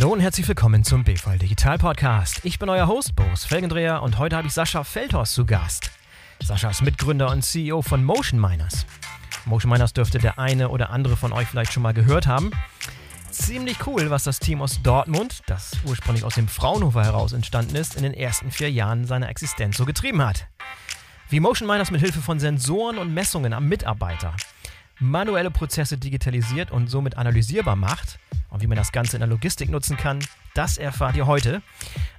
Hallo und herzlich willkommen zum BVL Digital Podcast. Ich bin euer Host Boris Felgendreher und heute habe ich Sascha Feldhorst zu Gast. Sascha ist Mitgründer und CEO von Motion Miners. Motion Miners dürfte der eine oder andere von euch vielleicht schon mal gehört haben. Ziemlich cool, was das Team aus Dortmund, das ursprünglich aus dem Fraunhofer heraus entstanden ist, in den ersten vier Jahren seiner Existenz so getrieben hat. Wie Motion Miners mit Hilfe von Sensoren und Messungen am Mitarbeiter manuelle Prozesse digitalisiert und somit analysierbar macht und wie man das Ganze in der Logistik nutzen kann, das erfahrt ihr heute.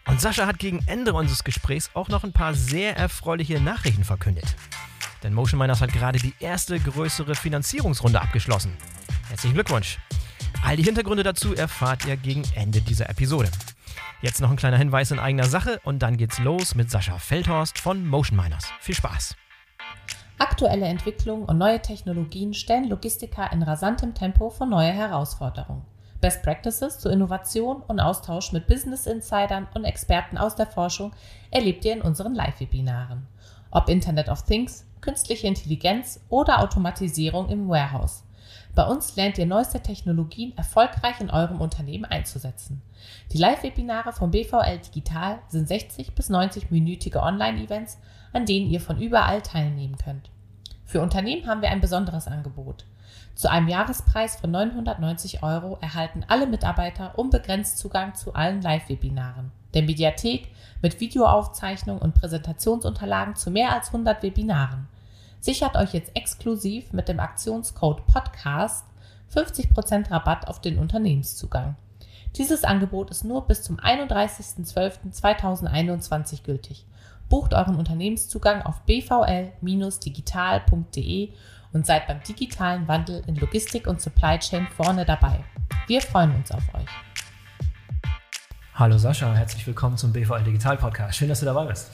Und Sascha hat gegen Ende unseres Gesprächs auch noch ein paar sehr erfreuliche Nachrichten verkündet. Denn Motion Miners hat gerade die erste größere Finanzierungsrunde abgeschlossen. Herzlichen Glückwunsch! All die Hintergründe dazu erfahrt ihr gegen Ende dieser Episode. Jetzt noch ein kleiner Hinweis in eigener Sache und dann geht's los mit Sascha Feldhorst von Motion Miners. Viel Spaß! Aktuelle Entwicklungen und neue Technologien stellen Logistiker in rasantem Tempo vor neue Herausforderungen. Best Practices zur Innovation und Austausch mit Business Insidern und Experten aus der Forschung erlebt ihr in unseren Live-Webinaren. Ob Internet of Things, künstliche Intelligenz oder Automatisierung im Warehouse. Bei uns lernt ihr neueste Technologien erfolgreich in eurem Unternehmen einzusetzen. Die Live-Webinare vom BVL Digital sind 60 bis 90-minütige Online-Events, an denen ihr von überall teilnehmen könnt. Für Unternehmen haben wir ein besonderes Angebot. Zu einem Jahrespreis von 990 Euro erhalten alle Mitarbeiter unbegrenzt Zugang zu allen Live-Webinaren, der Mediathek mit Videoaufzeichnung und Präsentationsunterlagen zu mehr als 100 Webinaren. Sichert euch jetzt exklusiv mit dem Aktionscode PODCAST 50% Rabatt auf den Unternehmenszugang. Dieses Angebot ist nur bis zum 31.12.2021 gültig bucht euren Unternehmenszugang auf bvl-digital.de und seid beim digitalen Wandel in Logistik und Supply Chain vorne dabei. Wir freuen uns auf euch. Hallo Sascha, herzlich willkommen zum BVL Digital Podcast. Schön, dass du dabei bist.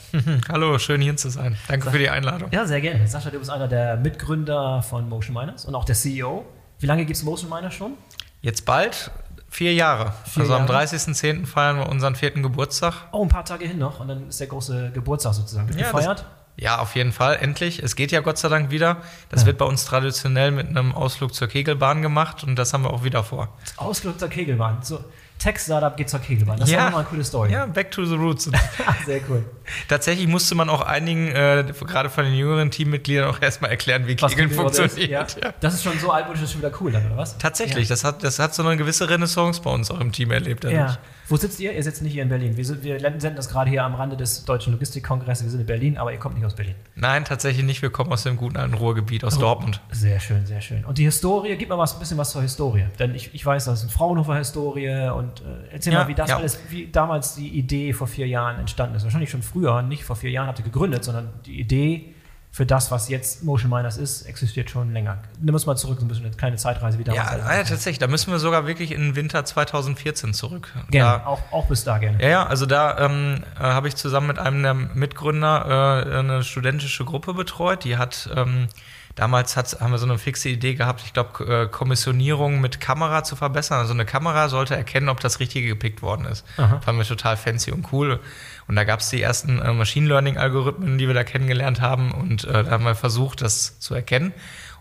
Hallo, schön hier zu sein. Danke Sa für die Einladung. Ja, sehr gerne. Sascha, du bist einer der Mitgründer von Motion Miners und auch der CEO. Wie lange gibt es Motion Miners schon? Jetzt bald. Vier Jahre. Vier also Jahre. am 30.10. feiern wir unseren vierten Geburtstag. Oh, ein paar Tage hin noch und dann ist der große Geburtstag sozusagen. Ja, gefeiert? Ja, auf jeden Fall. Endlich. Es geht ja Gott sei Dank wieder. Das ja. wird bei uns traditionell mit einem Ausflug zur Kegelbahn gemacht und das haben wir auch wieder vor. Ausflug zur Kegelbahn. So, Tech-Startup geht zur Kegelbahn. Das ja. war mal eine coole Story. Ja, back to the roots. Sehr cool. Tatsächlich musste man auch einigen, äh, gerade von den jüngeren Teammitgliedern, auch erstmal erklären, wie Kegeln funktioniert. Ist, ja. Ja. Das ist schon so altmodisch, das ist schon wieder cool dann, oder was? Tatsächlich. Das, hat, das hat so eine gewisse Renaissance bei uns auch im Team erlebt. Ja. Wo sitzt ihr? Ihr sitzt nicht hier in Berlin. Wir, wir senden das gerade hier am Rande des Deutschen Logistikkongresses. Wir sind in Berlin, aber ihr kommt nicht aus Berlin. Nein, tatsächlich nicht. Wir kommen aus dem guten alten Ruhrgebiet, aus oh, Dortmund. Sehr schön, sehr schön. Und die Historie, gib mal was, ein bisschen was zur Historie. Denn ich, ich weiß, das ist eine Fraunhofer-Historie. Und äh, erzähl ja, mal, wie das ja. alles, wie damals die Idee vor vier Jahren entstanden ist. Wahrscheinlich schon früher, nicht vor vier Jahren habt ihr gegründet, sondern die Idee für das, was jetzt Motion Miners ist, existiert schon länger. Nimm uns mal zurück, so ein bisschen eine kleine Zeitreise wie damals. Ja, ja tatsächlich. Da müssen wir sogar wirklich in den Winter 2014 zurück. Gerne, da, auch, auch bis da gerne. Ja, ja also da ähm, äh, habe ich zusammen mit einem der Mitgründer äh, eine studentische Gruppe betreut. Die hat ähm, Damals hat, haben wir so eine fixe Idee gehabt, ich glaube, äh, Kommissionierung mit Kamera zu verbessern. Also eine Kamera sollte erkennen, ob das Richtige gepickt worden ist. Aha. Fanden wir total fancy und cool. Und da gab es die ersten äh, Machine Learning-Algorithmen, die wir da kennengelernt haben. Und äh, da haben wir versucht, das zu erkennen.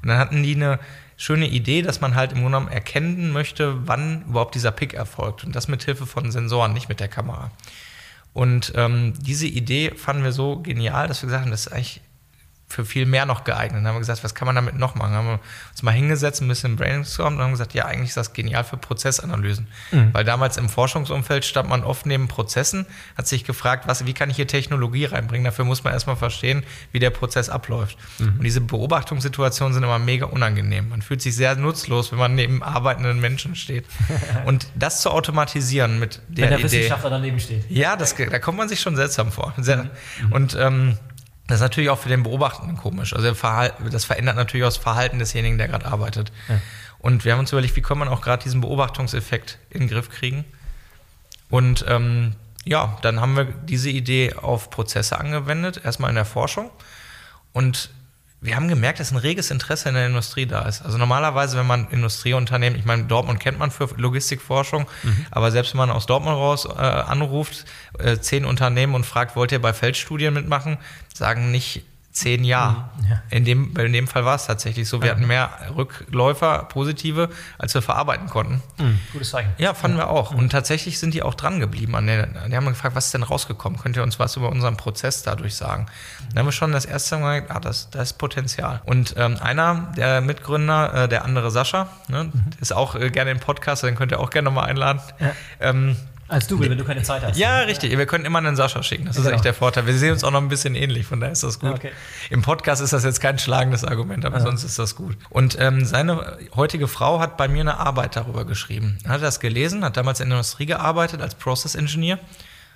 Und dann hatten die eine schöne Idee, dass man halt im Grunde genommen erkennen möchte, wann überhaupt dieser Pick erfolgt. Und das mit Hilfe von Sensoren, nicht mit der Kamera. Und ähm, diese Idee fanden wir so genial, dass wir gesagt haben, das ist eigentlich für viel mehr noch geeignet. Dann haben wir gesagt, was kann man damit noch machen? Dann haben wir uns mal hingesetzt, ein bisschen brainstormt und haben gesagt, ja, eigentlich ist das genial für Prozessanalysen. Mhm. Weil damals im Forschungsumfeld stand man oft neben Prozessen, hat sich gefragt, was, wie kann ich hier Technologie reinbringen? Dafür muss man erstmal verstehen, wie der Prozess abläuft. Mhm. Und diese Beobachtungssituationen sind immer mega unangenehm. Man fühlt sich sehr nutzlos, wenn man neben arbeitenden Menschen steht. und das zu automatisieren mit der, wenn der Idee. Wissenschaftler daneben steht. Ja, das, da kommt man sich schon seltsam vor. Sehr, mhm. Und ähm, das ist natürlich auch für den Beobachtenden komisch. Also das verändert natürlich auch das Verhalten desjenigen, der gerade arbeitet. Ja. Und wir haben uns überlegt, wie kann man auch gerade diesen Beobachtungseffekt in den Griff kriegen. Und ähm, ja, dann haben wir diese Idee auf Prozesse angewendet, erstmal in der Forschung. Und wir haben gemerkt, dass ein reges Interesse in der Industrie da ist. Also normalerweise, wenn man Industrieunternehmen, ich meine, Dortmund kennt man für Logistikforschung, mhm. aber selbst wenn man aus Dortmund raus äh, anruft, äh, zehn Unternehmen und fragt, wollt ihr bei Feldstudien mitmachen, sagen nicht zehn Jahre. Mhm, ja. In, dem, in dem Fall war es tatsächlich so. Wir hatten mehr Rückläufer, positive, als wir verarbeiten konnten. Mhm, gutes Zeichen. Ja, fanden wir auch. Und tatsächlich sind die auch dran geblieben. An der, die haben gefragt, was ist denn rausgekommen? Könnt ihr uns was über unseren Prozess dadurch sagen? Dann haben wir schon das erste Mal gesagt, ah, das, das ist Potenzial. Und ähm, einer der Mitgründer, äh, der andere Sascha, ne, ist auch äh, gerne im Podcast, den könnt ihr auch gerne nochmal einladen. Ja. Ähm, Als du, wenn du keine Zeit hast. ja, richtig. Wir können immer einen Sascha schicken. Das ist Genau. echt der Vorteil. Wir sehen uns auch noch ein bisschen ähnlich, von daher ist das gut. Ja, okay. Im Podcast ist das jetzt kein schlagendes Argument, aber sonst ist das gut. Und ähm, seine heutige Frau hat bei mir eine Arbeit darüber geschrieben. Hat das gelesen, hat damals in der Industrie gearbeitet als Process Engineer.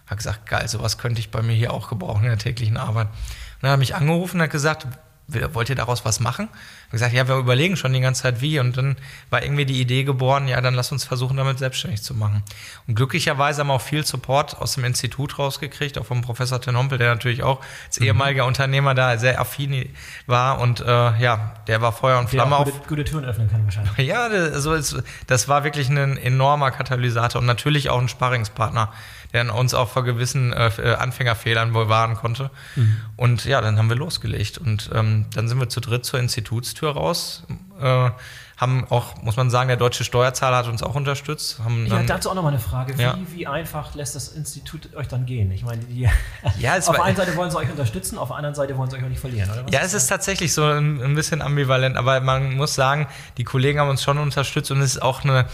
Hat gesagt, geil, sowas könnte ich bei mir hier auch gebrauchen in der täglichen Arbeit. Und dann hat er mich angerufen und hat gesagt, wollt ihr daraus was machen? Ich gesagt, ja, wir überlegen schon die ganze Zeit wie. Und dann war irgendwie die Idee geboren, ja, dann lass uns versuchen, damit selbstständig zu machen. Und glücklicherweise haben wir auch viel Support aus dem Institut rausgekriegt, auch vom Professor Tenompel, der natürlich auch als ehemaliger Unternehmer da sehr affin war. Und äh, ja, der war Feuer und Der Flamme auch auf. gute, gute Türen öffnen kann wahrscheinlich. Ja, das, also das war wirklich ein enormer Katalysator und natürlich auch ein Sparringspartner, der uns auch vor gewissen äh, äh, Anfängerfehlern bewahren konnte. Und ja, dann haben wir losgelegt und ähm, dann sind wir zu dritt zur Institutstür raus. Äh, haben auch, muss man sagen, der deutsche Steuerzahler hat uns auch unterstützt. Haben Ja, dazu auch nochmal eine Frage. Wie, Ja. wie einfach lässt das Institut euch dann gehen? Ich meine, die, Ja, auf der einen Seite wollen sie euch unterstützen, auf der anderen Seite wollen sie euch auch nicht verlieren, oder? was? Ja, es ist tatsächlich so ein, ein bisschen ambivalent, aber man muss sagen, die Kollegen haben uns schon unterstützt und es ist auch eine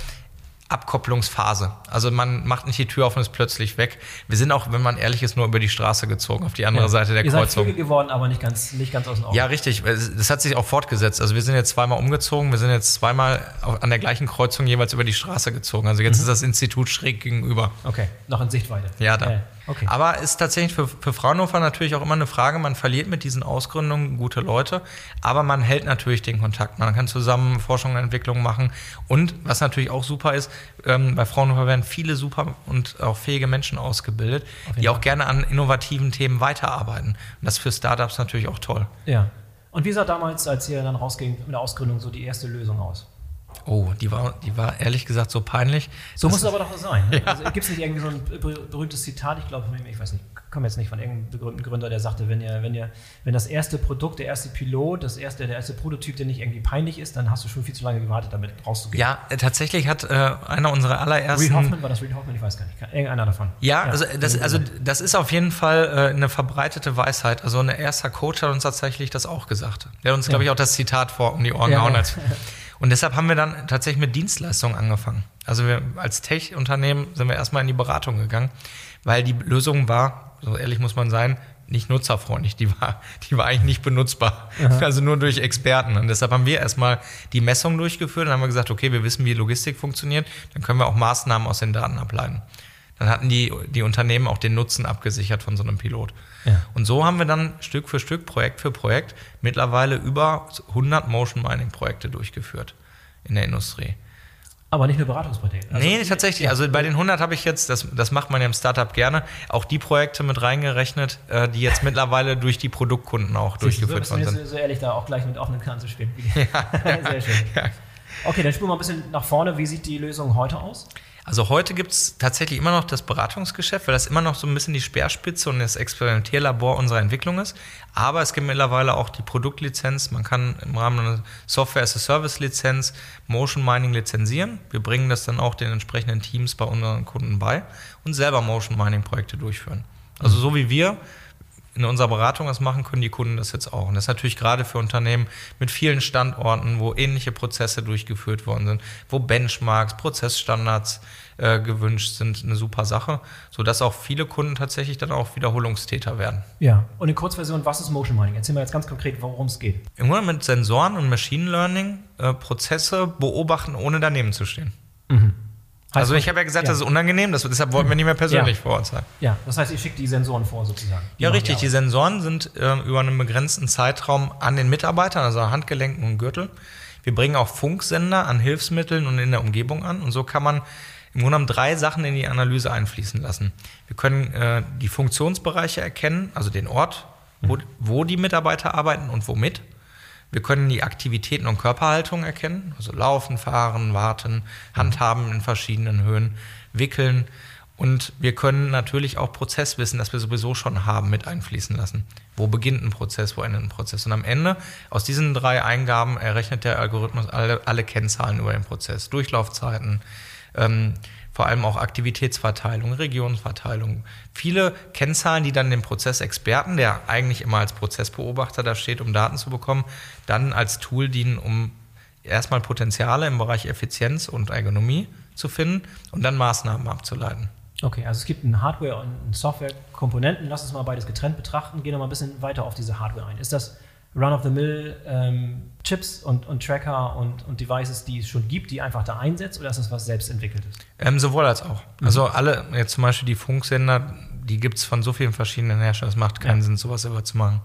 Abkopplungsphase. Also man macht nicht die Tür auf und ist plötzlich weg. Wir sind auch, wenn man ehrlich ist, nur über die Straße gezogen, auf die andere Ja. Seite der Ihr seid Kreuzung. flügge geworden, aber nicht ganz, nicht ganz aus den Augen. Ja, richtig. Das hat sich auch fortgesetzt. Also wir sind jetzt zweimal umgezogen. Wir sind jetzt zweimal an der gleichen Kreuzung jeweils über die Straße gezogen. Also jetzt ist das Institut schräg gegenüber. Okay, noch in Sichtweite. Ja, da. Ja, okay. Aber ist tatsächlich für, für Fraunhofer natürlich auch immer eine Frage. Man verliert mit diesen Ausgründungen gute Leute, aber man hält natürlich den Kontakt. Man kann zusammen Forschung und Entwicklung machen. Und was natürlich auch super ist, ähm, bei Fraunhofer werden viele super und auch fähige Menschen ausgebildet, die auch gerne an innovativen Themen weiterarbeiten. Und das ist für Startups natürlich auch toll. ja. Und wie sah damals, als ihr dann rausging mit der Ausgründung, so die erste Lösung aus? Oh, die war, die war ehrlich gesagt so peinlich. So muss es aber doch sein. Ne? Also, Gibt es nicht irgendwie so ein ber- berühmtes Zitat, ich glaube, ich weiß nicht, komme jetzt nicht von irgendeinem berühmten Gründer, der sagte, wenn, ihr, wenn, ihr, wenn das erste Produkt, der erste Pilot, das erste, der erste Prototyp, der nicht irgendwie peinlich ist, dann hast du schon viel zu lange gewartet, damit rauszugehen. Ja, äh, tatsächlich hat äh, einer unserer allerersten. Reed Hoffman, war das Reed Hoffman? Ich weiß gar nicht. Irgendeiner davon. Ja, also das, also das ist auf jeden Fall äh, eine verbreitete Weisheit. Also ein erster Coach hat uns tatsächlich das auch gesagt. Der hat uns, glaube ich, auch das Zitat vor um die Ohren Ja, gehauen. ja. Und deshalb haben wir dann tatsächlich mit Dienstleistungen angefangen. Also wir als Tech-Unternehmen sind wir erstmal in die Beratung gegangen, weil die Lösung war, so ehrlich muss man sein, nicht nutzerfreundlich. Die war, die war eigentlich nicht benutzbar. Also nur durch Experten. Und deshalb haben wir erstmal die Messung durchgeführt und haben wir gesagt, okay, wir wissen, wie Logistik funktioniert, dann können wir auch Maßnahmen aus den Daten ableiten. Dann hatten die, die Unternehmen auch den Nutzen abgesichert von so einem Pilot. Ja. Und so haben wir dann Stück für Stück, Projekt für Projekt, mittlerweile über 100 Motion Mining Projekte durchgeführt in der Industrie. Aber nicht nur Beratungsprojekte. Also- nee, tatsächlich. Also bei den 100 habe ich jetzt, das, das macht man ja im Startup gerne, auch die Projekte mit reingerechnet, äh, die jetzt mittlerweile durch die Produktkunden auch durchgeführt worden sind. so ehrlich da auch gleich mit offenen Karten zu spielen. Sehr schön. Ja. Okay, dann spulen wir ein bisschen nach vorne. Wie sieht die Lösung heute aus? Also heute gibt es tatsächlich immer noch das Beratungsgeschäft, weil das immer noch so ein bisschen die Speerspitze und das Experimentierlabor unserer Entwicklung ist. Aber es gibt mittlerweile auch die Produktlizenz. Man kann im Rahmen einer Software-as-a-Service-Lizenz Motion Mining lizenzieren. Wir bringen das dann auch den entsprechenden Teams bei unseren Kunden bei und selber Motion Mining-Projekte durchführen. Also so wie wir in unserer Beratung das machen, können die Kunden das jetzt auch. Und das ist natürlich gerade für Unternehmen mit vielen Standorten, wo ähnliche Prozesse durchgeführt worden sind, wo Benchmarks, Prozessstandards äh, gewünscht sind, eine super Sache, sodass auch viele Kunden tatsächlich dann auch Wiederholungstäter werden. Ja. Und in Kurzversion, was ist Motion Mining? Erzähl mal jetzt ganz konkret, worum es geht. Im Grunde mit Sensoren und Machine Learning äh, Prozesse beobachten, ohne daneben zu stehen. Also ich habe ja gesagt, ja. das ist unangenehm, das, deshalb wollten wir nicht mehr persönlich Ja. vor Ort sein. Ja, das heißt, ihr schickt die Sensoren vor sozusagen. Ja, machen richtig. Die Arbeit. Sensoren sind äh, über einen begrenzten Zeitraum an den Mitarbeitern, also an Handgelenken und Gürtel. Wir bringen auch Funksender an Hilfsmitteln und in der Umgebung an. Und so kann man im Grunde genommen drei Sachen in die Analyse einfließen lassen. Wir können äh, die Funktionsbereiche erkennen, also den Ort, wo, wo die Mitarbeiter arbeiten und womit. Wir können die Aktivitäten und Körperhaltung erkennen, also laufen, fahren, warten, handhaben in verschiedenen Höhen, wickeln. Und wir können natürlich auch Prozesswissen, das wir sowieso schon haben, mit einfließen lassen. Wo beginnt ein Prozess, wo endet ein Prozess? Und am Ende, aus diesen drei Eingaben, errechnet der Algorithmus alle, alle Kennzahlen über den Prozess. Durchlaufzeiten, ähm, vor allem auch Aktivitätsverteilung, Regionsverteilung. Viele Kennzahlen, die dann dem Prozessexperten, der eigentlich immer als Prozessbeobachter da steht, um Daten zu bekommen, dann als Tool dienen, um erstmal Potenziale im Bereich Effizienz und Ergonomie zu finden und dann Maßnahmen abzuleiten. Okay, also es gibt einen Hardware- und einen Software-Komponenten. Lass uns mal beides getrennt betrachten. Gehen wir mal ein bisschen weiter auf diese Hardware ein. Ist das Run-of-the-Mill ähm, Chips und, und Tracker und, und Devices, die es schon gibt, die einfach da einsetzt oder ist das was selbst entwickeltes? Ähm, sowohl als auch. Mhm. Also alle, jetzt zum Beispiel die Funksender, die gibt es von so vielen verschiedenen Herstellern. Es macht keinen ja. Sinn, sowas selber zu machen.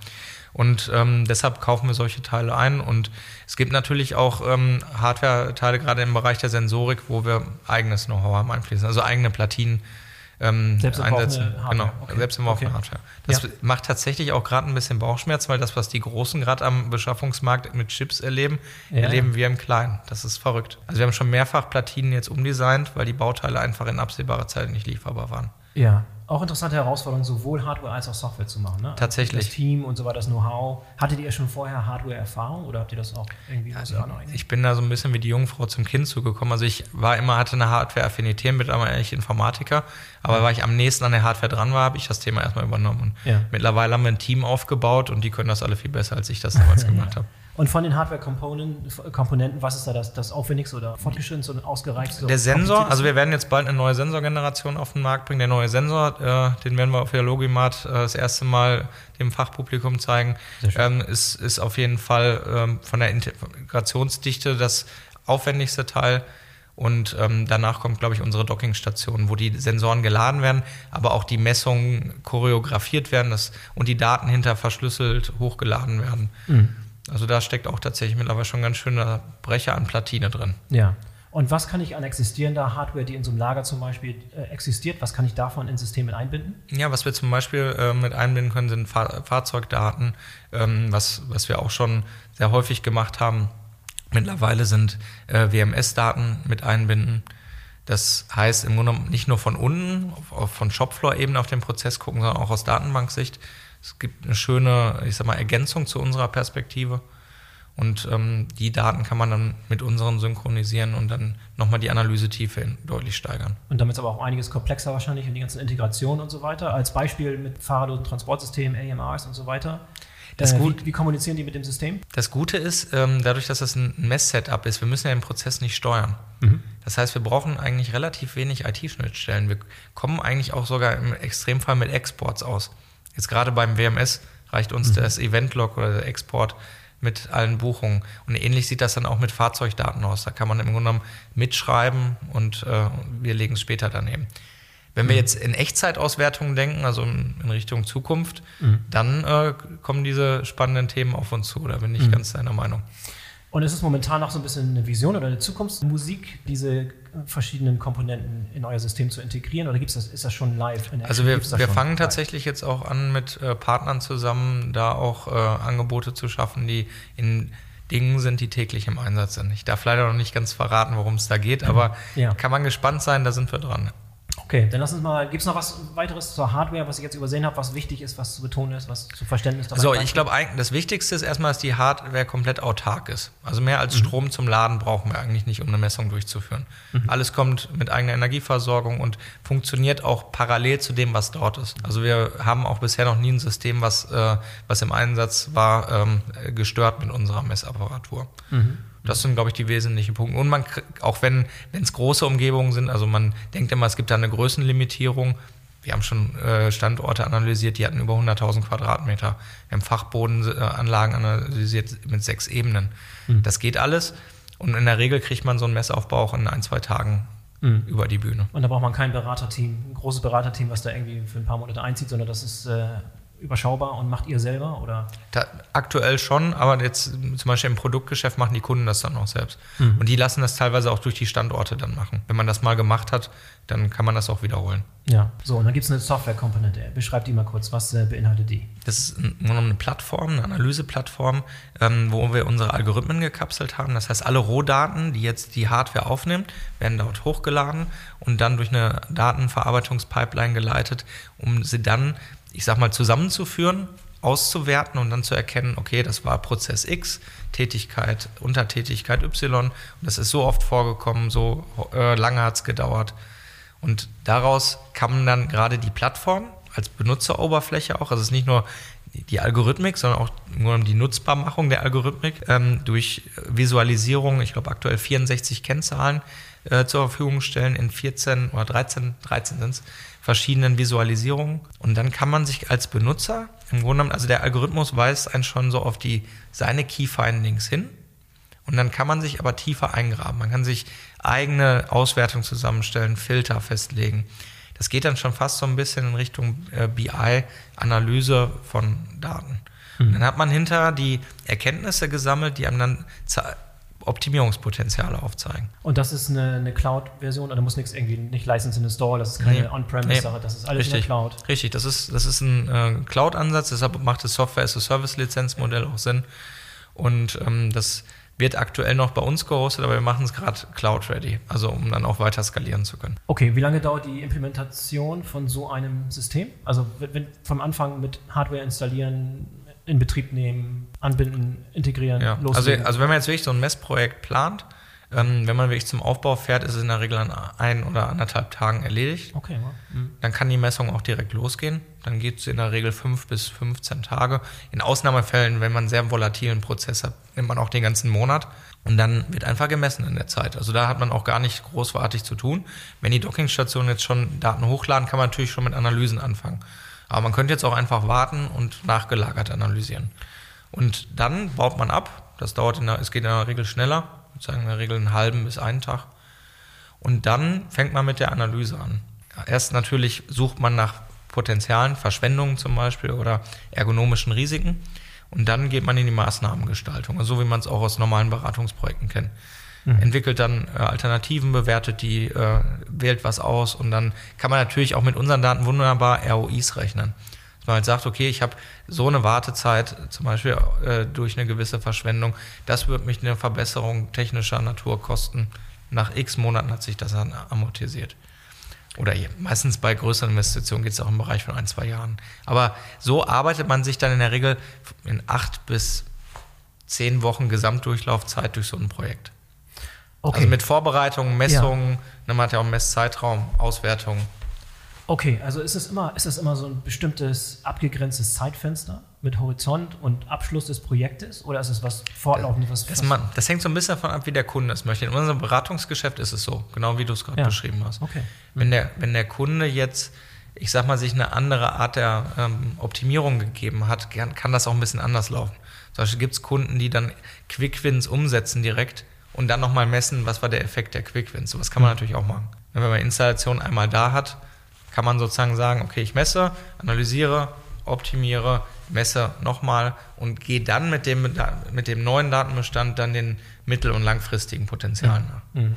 Und ähm, deshalb kaufen wir solche Teile ein. Und es gibt natürlich auch ähm, Hardware-Teile, gerade im Bereich der Sensorik, wo wir eigenes Know-how haben einfließen, also eigene Platinen ähm, selbst einsetzen. Genau, okay. selbst okay. Hardware. Das ja. macht tatsächlich auch gerade ein bisschen Bauchschmerz, weil das, was die Großen gerade am Beschaffungsmarkt mit Chips erleben, ja. erleben wir im Kleinen. Das ist verrückt. Also wir haben schon mehrfach Platinen jetzt umdesignt, weil die Bauteile einfach in absehbarer Zeit nicht lieferbar waren. Ja, auch interessante Herausforderung, sowohl Hardware als auch Software zu machen. Ne? Tatsächlich. Das Team und so weiter, das Know-how. Hattet ihr schon vorher Hardware-Erfahrung oder habt ihr das auch irgendwie also, Ich bin da so ein bisschen wie die Jungfrau zum Kind zugekommen. Also ich war immer, hatte eine Hardware-Affinität, mit einmal eigentlich Informatiker. Aber ja. weil ich am nächsten an der Hardware dran war, habe ich das Thema erstmal übernommen. Und ja. mittlerweile haben wir ein Team aufgebaut und die können das alle viel besser, als ich das damals gemacht habe. Und von den Hardware-Komponenten, was ist da das, das aufwendigste oder fortgeschrittenste und ausgereichtste? Der Sensor, also wir werden jetzt bald eine neue Sensorgeneration auf den Markt bringen. Der neue Sensor, äh, den werden wir auf der Logimat äh, das erste Mal dem Fachpublikum zeigen, ähm, ist, ist auf jeden Fall ähm, von der Integrationsdichte das aufwendigste Teil. Und ähm, danach kommt, glaube ich, unsere Dockingstation, wo die Sensoren geladen werden, aber auch die Messungen choreografiert werden das, und die Daten hinter verschlüsselt hochgeladen werden. Mhm. Also da steckt auch tatsächlich mittlerweile schon ganz schöner Brecher an Platine drin. Ja. Und was kann ich an existierender Hardware, die in so einem Lager zum Beispiel äh, existiert, was kann ich davon in Systeme einbinden? Ja, was wir zum Beispiel äh, mit einbinden können, sind Fahr Fahrzeugdaten, ähm, was, was wir auch schon sehr häufig gemacht haben. Mittlerweile sind äh, WMS-Daten mit einbinden. Das heißt im Grunde nicht nur von unten, auf, von Shopfloor-Ebene auf den Prozess gucken, sondern auch aus Datenbanksicht. Es gibt eine schöne, ich sag mal, Ergänzung zu unserer Perspektive. Und ähm, die Daten kann man dann mit unseren synchronisieren und dann nochmal die Analysetiefe deutlich steigern. Und damit ist aber auch einiges komplexer wahrscheinlich und die ganzen Integrationen und so weiter. Als Beispiel mit fahrerlosen Transportsystemen, AMRs und so weiter. Das äh, wie, wie, kommunizieren die mit dem System? Das Gute ist, ähm, dadurch, dass das ein Mess-Setup ist, wir müssen ja den Prozess nicht steuern. Mhm. Das heißt, wir brauchen eigentlich relativ wenig IT-Schnittstellen. Wir kommen eigentlich auch sogar im Extremfall mit Exports aus. Jetzt gerade beim WMS reicht uns mhm. das Event-Log oder der Export mit allen Buchungen. Und ähnlich sieht das dann auch mit Fahrzeugdaten aus. Da kann man im Grunde genommen mitschreiben und äh, wir legen es später daneben. Wenn mhm. wir jetzt in Echtzeitauswertungen denken, also in, in Richtung Zukunft, mhm. dann äh, kommen diese spannenden Themen auf uns zu. Da bin ich mhm. ganz deiner Meinung. Und ist es momentan noch so ein bisschen eine Vision oder eine Zukunftsmusik, diese verschiedenen Komponenten in euer System zu integrieren? Oder gibt's das, ist das schon live? also wir, wir fangen live? tatsächlich jetzt auch an, mit äh, Partnern zusammen da auch äh, Angebote zu schaffen, die in Dingen sind, die täglich im Einsatz sind. Ich darf leider noch nicht ganz verraten, worum es da geht, aber ja. kann man gespannt sein, da sind wir dran. Okay, dann lass uns mal, gibt es noch was weiteres zur Hardware, was ich jetzt übersehen habe, was wichtig ist, was zu betonen ist, was zu Verständnis dabei So, ich glaube, das Wichtigste ist erstmal, dass die Hardware komplett autark ist. Also mehr als mhm. Strom zum Laden brauchen wir eigentlich nicht, um eine Messung durchzuführen. Mhm. Alles kommt mit eigener Energieversorgung und funktioniert auch parallel zu dem, was dort ist. Also wir haben auch bisher noch nie ein System, was, äh, was im Einsatz war, ähm, gestört mit unserer Messapparatur. Mhm. Das sind, glaube ich, die wesentlichen Punkte. Und man, auch wenn es große Umgebungen sind, also man denkt immer, es gibt da eine Größenlimitierung. Wir haben schon äh, Standorte analysiert, die hatten über 100.000 Quadratmeter. Wir haben Fachbodenanlagen analysiert mit sechs Ebenen. Mhm. Das geht alles. Und in der Regel kriegt man so einen Messaufbau auch in ein, zwei Tagen mhm. über die Bühne. Und da braucht man kein Beraterteam, ein großes Beraterteam, was da irgendwie für ein paar Monate einzieht, sondern das ist äh, überschaubar und macht ihr selber? Oder? Da, aktuell schon, aber jetzt zum Beispiel im Produktgeschäft machen die Kunden das dann auch selbst. Mhm. Und die lassen das teilweise auch durch die Standorte dann machen. Wenn man das mal gemacht hat, dann kann man das auch wiederholen. Ja, so, und dann gibt es eine Softwarekomponente. Beschreibt die mal kurz, was äh, beinhaltet die? Das ist eine Plattform, eine Analyseplattform, ähm, wo wir unsere Algorithmen gekapselt haben. Das heißt, alle Rohdaten, die jetzt die Hardware aufnimmt, werden dort hochgeladen und dann durch eine Datenverarbeitungspipeline geleitet, um sie dann ich sag mal, zusammenzuführen, auszuwerten und dann zu erkennen, okay, das war Prozess X, Tätigkeit, Untertätigkeit Y und das ist so oft vorgekommen, so äh, lange hat es gedauert. Und daraus kann dann gerade die Plattform als Benutzeroberfläche auch, also es ist nicht nur die Algorithmik, sondern auch die Nutzbarmachung der Algorithmik ähm, durch Visualisierung, ich glaube aktuell 64 Kennzahlen äh, zur Verfügung stellen in 14 oder 13, 13 sind es, verschiedenen Visualisierungen. Und dann kann man sich als Benutzer im Grunde genommen, also der Algorithmus weist einen schon so auf die, seine Key Findings hin. Und dann kann man sich aber tiefer eingraben. Man kann sich eigene Auswertungen zusammenstellen, Filter festlegen. Das geht dann schon fast so ein bisschen in Richtung äh, BI-Analyse von Daten. Mhm. Dann hat man hinter die Erkenntnisse gesammelt, die einem dann Optimierungspotenziale aufzeigen. Und das ist eine, eine Cloud-Version, oder muss nichts irgendwie nicht License in Store, das ist keine nee. On-Premise-Sache, nee. das ist alles Richtig. in der Cloud. Richtig, das ist, das ist ein äh, Cloud-Ansatz, deshalb macht das Software-as-a-Service-Lizenzmodell auch Sinn. Und ähm, das wird aktuell noch bei uns gehostet, aber wir machen es gerade Cloud-ready, also um dann auch weiter skalieren zu können. Okay, wie lange dauert die Implementation von so einem System? Also wenn vom Anfang mit Hardware installieren, in Betrieb nehmen, anbinden, integrieren, ja. Also, also wenn man jetzt wirklich so ein Messprojekt plant, ähm, wenn man wirklich zum Aufbau fährt, ist es in der Regel an ein oder anderthalb Tagen erledigt. Okay. Mhm. Dann kann die Messung auch direkt losgehen. Dann geht es in der Regel fünf bis 15 Tage. In Ausnahmefällen, wenn man einen sehr volatilen Prozess hat, nimmt man auch den ganzen Monat. Und dann wird einfach gemessen in der Zeit. Also da hat man auch gar nicht großartig zu tun. Wenn die Dockingstationen jetzt schon Daten hochladen, kann man natürlich schon mit Analysen anfangen. Aber man könnte jetzt auch einfach warten und nachgelagert analysieren. Und dann baut man ab. Das dauert in der, es geht in der Regel schneller, sagen in der Regel einen halben bis einen Tag. Und dann fängt man mit der Analyse an. Erst natürlich sucht man nach Potenzialen, Verschwendungen zum Beispiel oder ergonomischen Risiken. Und dann geht man in die Maßnahmengestaltung, also so wie man es auch aus normalen Beratungsprojekten kennt mhm. entwickelt dann äh, Alternativen, bewertet die, äh, wählt was aus und dann kann man natürlich auch mit unseren Daten wunderbar ROIs rechnen. Man halt sagt, okay, ich habe so eine Wartezeit, zum Beispiel äh, durch eine gewisse Verschwendung, das wird mich eine Verbesserung technischer Natur kosten. Nach x Monaten hat sich das dann amortisiert. Oder meistens bei größeren Investitionen geht es auch im Bereich von ein, zwei Jahren. Aber so arbeitet man sich dann in der Regel in acht bis zehn Wochen Gesamtdurchlaufzeit durch so ein Projekt. Okay. Also mit Vorbereitungen, Messungen, ja. ne, man hat ja auch einen Messzeitraum, Auswertungen. Okay, also ist es immer, ist es immer so ein bestimmtes abgegrenztes Zeitfenster mit Horizont und Abschluss des Projektes oder ist es was fortlaufendes? Das, das, das, hängt so ein bisschen davon ab, wie der Kunde es möchte. In unserem Beratungsgeschäft ist es so, genau wie du es gerade ja. beschrieben hast. Okay. Wenn, der, wenn der Kunde jetzt, ich sag mal, sich eine andere Art der ähm, Optimierung gegeben hat, kann, kann das auch ein bisschen anders laufen. Zum Beispiel gibt es Kunden, die dann Quick-Wins umsetzen direkt und dann nochmal messen, was war der Effekt der Quick-Wins. So was kann man mhm. natürlich auch machen. Wenn man Installation einmal da hat, kann man sozusagen sagen, okay, ich messe, analysiere, optimiere, messe nochmal und gehe dann mit dem, mit dem neuen Datenbestand dann den mittel- und langfristigen Potenzialen nach. Mhm.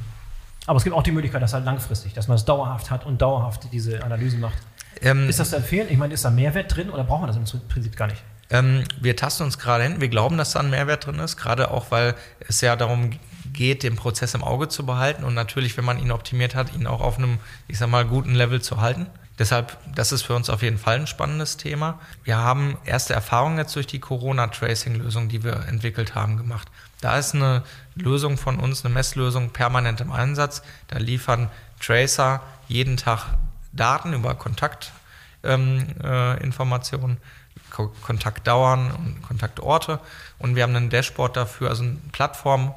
Aber es gibt auch die Möglichkeit, dass halt langfristig, dass man es dauerhaft hat und dauerhaft diese Analysen macht. Ähm, ist das zu empfehlen? Ich meine, ist da Mehrwert drin oder braucht man das im Prinzip gar nicht? Ähm, wir tasten uns gerade hin. Wir glauben, dass da ein Mehrwert drin ist, gerade auch, weil es ja darum geht, den Prozess im Auge zu behalten und natürlich, wenn man ihn optimiert hat, ihn auch auf einem, ich sag mal, guten Level zu halten. Deshalb, das ist für uns auf jeden Fall ein spannendes Thema. Wir haben erste Erfahrungen jetzt durch die Corona-Tracing-Lösung, die wir entwickelt haben, gemacht. Da ist eine Lösung von uns, eine Messlösung permanent im Einsatz. Da liefern Tracer jeden Tag Daten über Kontaktinformationen, ähm, äh, Kontaktdauern und Kontaktorte. Und wir haben ein Dashboard dafür, also eine Plattform,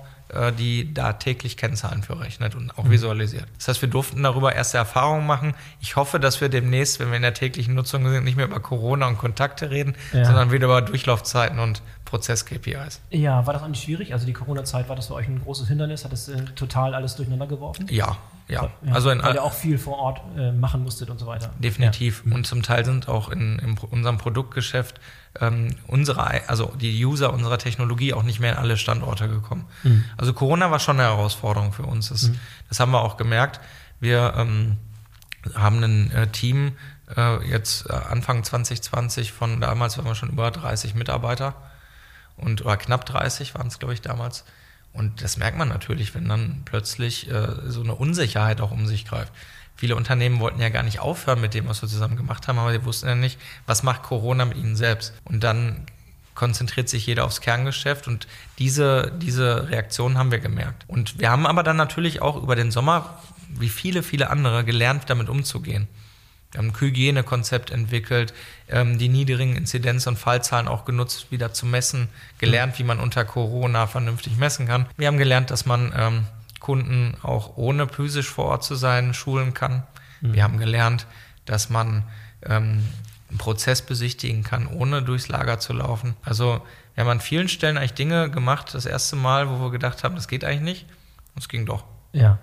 die da täglich Kennzahlen für rechnet und auch mhm. visualisiert. Das heißt, wir durften darüber erste Erfahrungen machen. Ich hoffe, dass wir demnächst, wenn wir in der täglichen Nutzung sind, nicht mehr über Corona und Kontakte reden, ja. sondern wieder über Durchlaufzeiten und Prozess-KPIs. Ja, war das nicht schwierig? Also die Corona-Zeit, war das für euch ein großes Hindernis? Hat das äh, total alles durcheinander geworfen? Ja, ja. Also in, Weil ihr auch viel vor Ort äh, machen musstet und so weiter. Definitiv. Ja. Und zum Teil sind auch in, in unserem Produktgeschäft ähm, unsere, also die User unserer Technologie auch nicht mehr in alle Standorte gekommen. Mhm. Also Corona war schon eine Herausforderung für uns. Das, mhm. das haben wir auch gemerkt. Wir ähm, haben ein äh, Team äh, jetzt äh, Anfang 2020 von damals waren wir schon über 30 Mitarbeiter und oder knapp 30 waren es, glaube ich, damals. Und das merkt man natürlich, wenn dann plötzlich äh, so eine Unsicherheit auch um sich greift. Viele Unternehmen wollten ja gar nicht aufhören mit dem, was wir zusammen gemacht haben, aber sie wussten ja nicht, was macht Corona mit ihnen selbst. Und dann konzentriert sich jeder aufs Kerngeschäft und diese, diese Reaktion haben wir gemerkt. Und wir haben aber dann natürlich auch über den Sommer, wie viele, viele andere, gelernt, damit umzugehen. Wir haben ein Hygienekonzept entwickelt, ähm, die niedrigen Inzidenz- und Fallzahlen auch genutzt, wieder zu messen, gelernt, wie man unter Corona vernünftig messen kann. Wir haben gelernt, dass man ähm, Kunden auch ohne physisch vor Ort zu sein schulen kann. Mhm. Wir haben gelernt, dass man ähm, einen Prozess besichtigen kann, ohne durchs Lager zu laufen. Also wir haben an vielen Stellen eigentlich Dinge gemacht, das erste Mal, wo wir gedacht haben, das geht eigentlich nicht. Und es ging doch. Ja.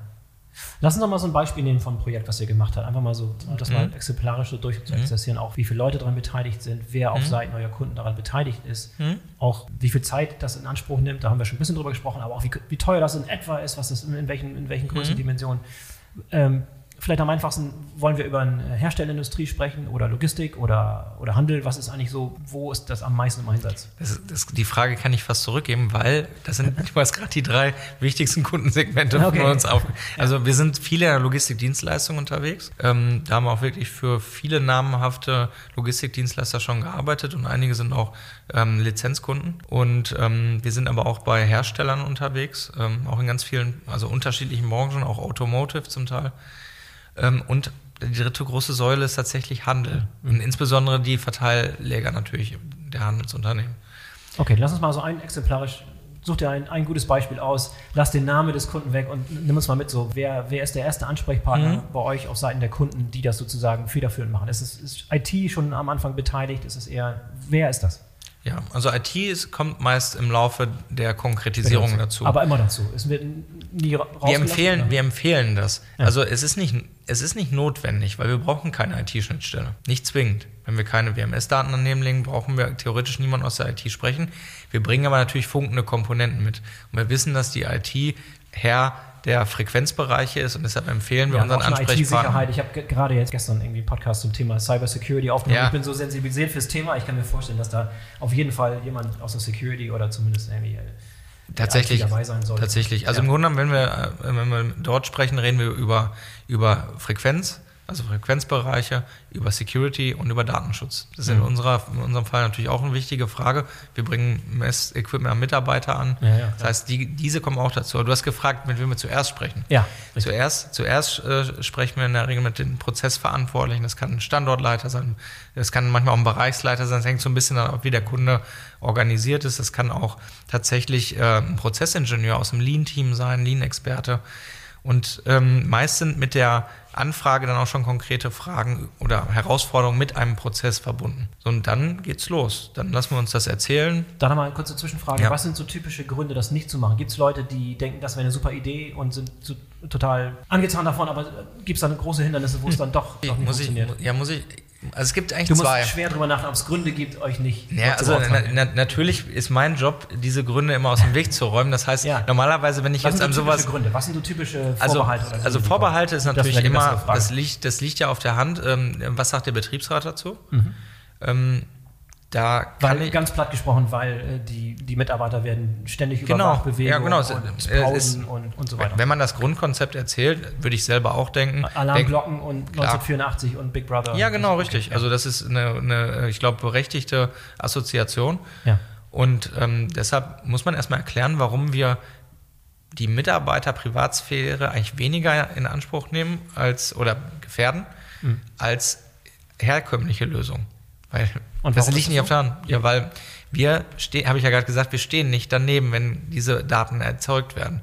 Lass uns doch mal so ein Beispiel nehmen von einem Projekt, was ihr gemacht habt. Einfach mal so, um das mhm. mal exemplarisch so durchzuexerzieren, mhm. auch wie viele Leute daran beteiligt sind, wer auf mhm. Seiten eurer Kunden daran beteiligt ist, mhm. auch wie viel Zeit das in Anspruch nimmt, da haben wir schon ein bisschen drüber gesprochen, aber auch wie, wie teuer das in etwa ist, was das in, in welchen, in welchen Größendimensionen. Mhm. Ähm, vielleicht am einfachsten, wollen wir über eine Herstellindustrie sprechen oder Logistik oder, oder Handel? Was ist eigentlich so, wo ist das am meisten im Einsatz? Das, das, die Frage kann ich fast zurückgeben, weil das sind hast gerade die drei wichtigsten Kundensegmente okay. von uns auf. Also ja. wir sind viele in der Logistikdienstleistung unterwegs. Ähm, da haben wir auch wirklich für viele namhafte Logistikdienstleister schon gearbeitet und einige sind auch ähm, Lizenzkunden. Und ähm, wir sind aber auch bei Herstellern unterwegs, ähm, auch in ganz vielen, also unterschiedlichen Branchen, auch Automotive zum Teil. Ähm, und die dritte große Säule ist tatsächlich Handel. Und insbesondere die Verteilläger natürlich der Handelsunternehmen. Okay, lass uns mal so ein exemplarisch, such dir ein, ein gutes Beispiel aus, lass den Namen des Kunden weg und nimm uns mal mit so, wer, wer ist der erste Ansprechpartner mhm. bei euch auf Seiten der Kunden, die das sozusagen federführend machen? Ist, es, ist IT schon am Anfang beteiligt? Ist es eher, wer ist das? Ja, also IT ist, kommt meist im Laufe der Konkretisierung dazu. Aber immer dazu. Es wird nie wir empfehlen, wir empfehlen das. Ja. Also es ist, nicht, es ist nicht notwendig, weil wir brauchen keine IT-Schnittstelle. Nicht zwingend. Wenn wir keine WMS-Daten daneben legen, brauchen wir theoretisch niemanden aus der IT sprechen. Wir bringen aber natürlich funkende Komponenten mit. Und wir wissen, dass die IT Herr der Frequenzbereiche ist und deshalb empfehlen wir ja, unseren Ansprechpartnern. Ich habe gerade jetzt gestern irgendwie einen Podcast zum Thema Cybersecurity aufgenommen. Ja. Ich bin so sensibilisiert fürs Thema. Ich kann mir vorstellen, dass da auf jeden Fall jemand aus der Security oder zumindest irgendwie äh, tatsächlich dabei sein soll. Tatsächlich. Also ja. im Grunde, wenn wir, äh, wenn wir dort sprechen, reden wir über, über Frequenz also Frequenzbereiche, über Security und über Datenschutz. Das ist mhm. in, unserer, in unserem Fall natürlich auch eine wichtige Frage. Wir bringen Messequipment an Mitarbeiter an. Ja, ja, das heißt, die, diese kommen auch dazu. Du hast gefragt, mit wem wir zuerst sprechen. Ja. Zuerst, zuerst äh, sprechen wir in der Regel mit den Prozessverantwortlichen. Das kann ein Standortleiter sein, das kann manchmal auch ein Bereichsleiter sein. Das hängt so ein bisschen ab, wie der Kunde organisiert ist. Das kann auch tatsächlich äh, ein Prozessingenieur aus dem Lean-Team sein, Lean-Experte. Und ähm, meist sind mit der Anfrage dann auch schon konkrete Fragen oder Herausforderungen mit einem Prozess verbunden. So, und dann geht's los. Dann lassen wir uns das erzählen. Dann nochmal eine kurze Zwischenfrage. Ja. Was sind so typische Gründe, das nicht zu machen? Gibt es Leute, die denken, das wäre eine super Idee und sind so total angetan davon, aber gibt es dann große Hindernisse, wo es dann doch, doch nicht muss funktioniert? Ich, ja, muss ich, also es gibt eigentlich du musst zwei. schwer drüber nachdenken, ob es Gründe gibt, euch nicht. Ja, also na, na, natürlich ist mein Job, diese Gründe immer aus dem Weg zu räumen. Das heißt, ja. normalerweise, wenn ich Was jetzt an sowas. Gründe? Was sind so typische also, Vorbehalte? Also, also Vorbehalte ist natürlich das immer, das liegt, das liegt ja auf der Hand. Ähm, was sagt der Betriebsrat dazu? Mhm. Ähm, da kann weil, ich, ganz platt gesprochen, weil äh, die, die Mitarbeiter werden ständig genau, überwacht, bewegen ja, genau. und Pausen und, und so weiter. Wenn man das Grundkonzept erzählt, würde ich selber auch denken. Alarmglocken denk, und 1984 klar. und Big Brother. Ja, genau, richtig. Okay, also das ist eine, eine ich glaube, berechtigte Assoziation. Ja. Und ähm, deshalb muss man erstmal erklären, warum wir die Mitarbeiter-Privatsphäre eigentlich weniger in Anspruch nehmen als oder gefährden mhm. als herkömmliche Lösungen. Weil und das liegt nicht auf der Hand. Ja, weil wir stehen, habe ich ja gerade gesagt, wir stehen nicht daneben, wenn diese Daten erzeugt werden.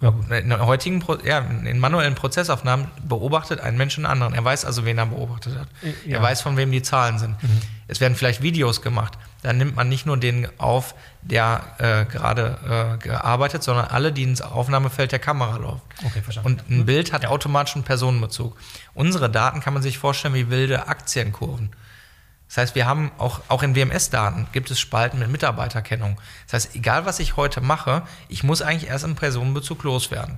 Ja, in heutigen, Pro ja, in manuellen Prozessaufnahmen beobachtet ein Mensch einen anderen. Er weiß also, wen er beobachtet hat. Ja. Er weiß, von wem die Zahlen sind. Mhm. Es werden vielleicht Videos gemacht. Dann nimmt man nicht nur den auf, der äh, gerade äh, gearbeitet, sondern alle, die ins Aufnahmefeld der Kamera laufen. Okay, verstanden. Und ein Bild hat automatisch einen Personenbezug. Unsere Daten kann man sich vorstellen wie wilde Aktienkurven. Das heißt, wir haben auch, auch in WMS-Daten gibt es Spalten mit Mitarbeiterkennung. Das heißt, egal was ich heute mache, ich muss eigentlich erst im Personenbezug loswerden.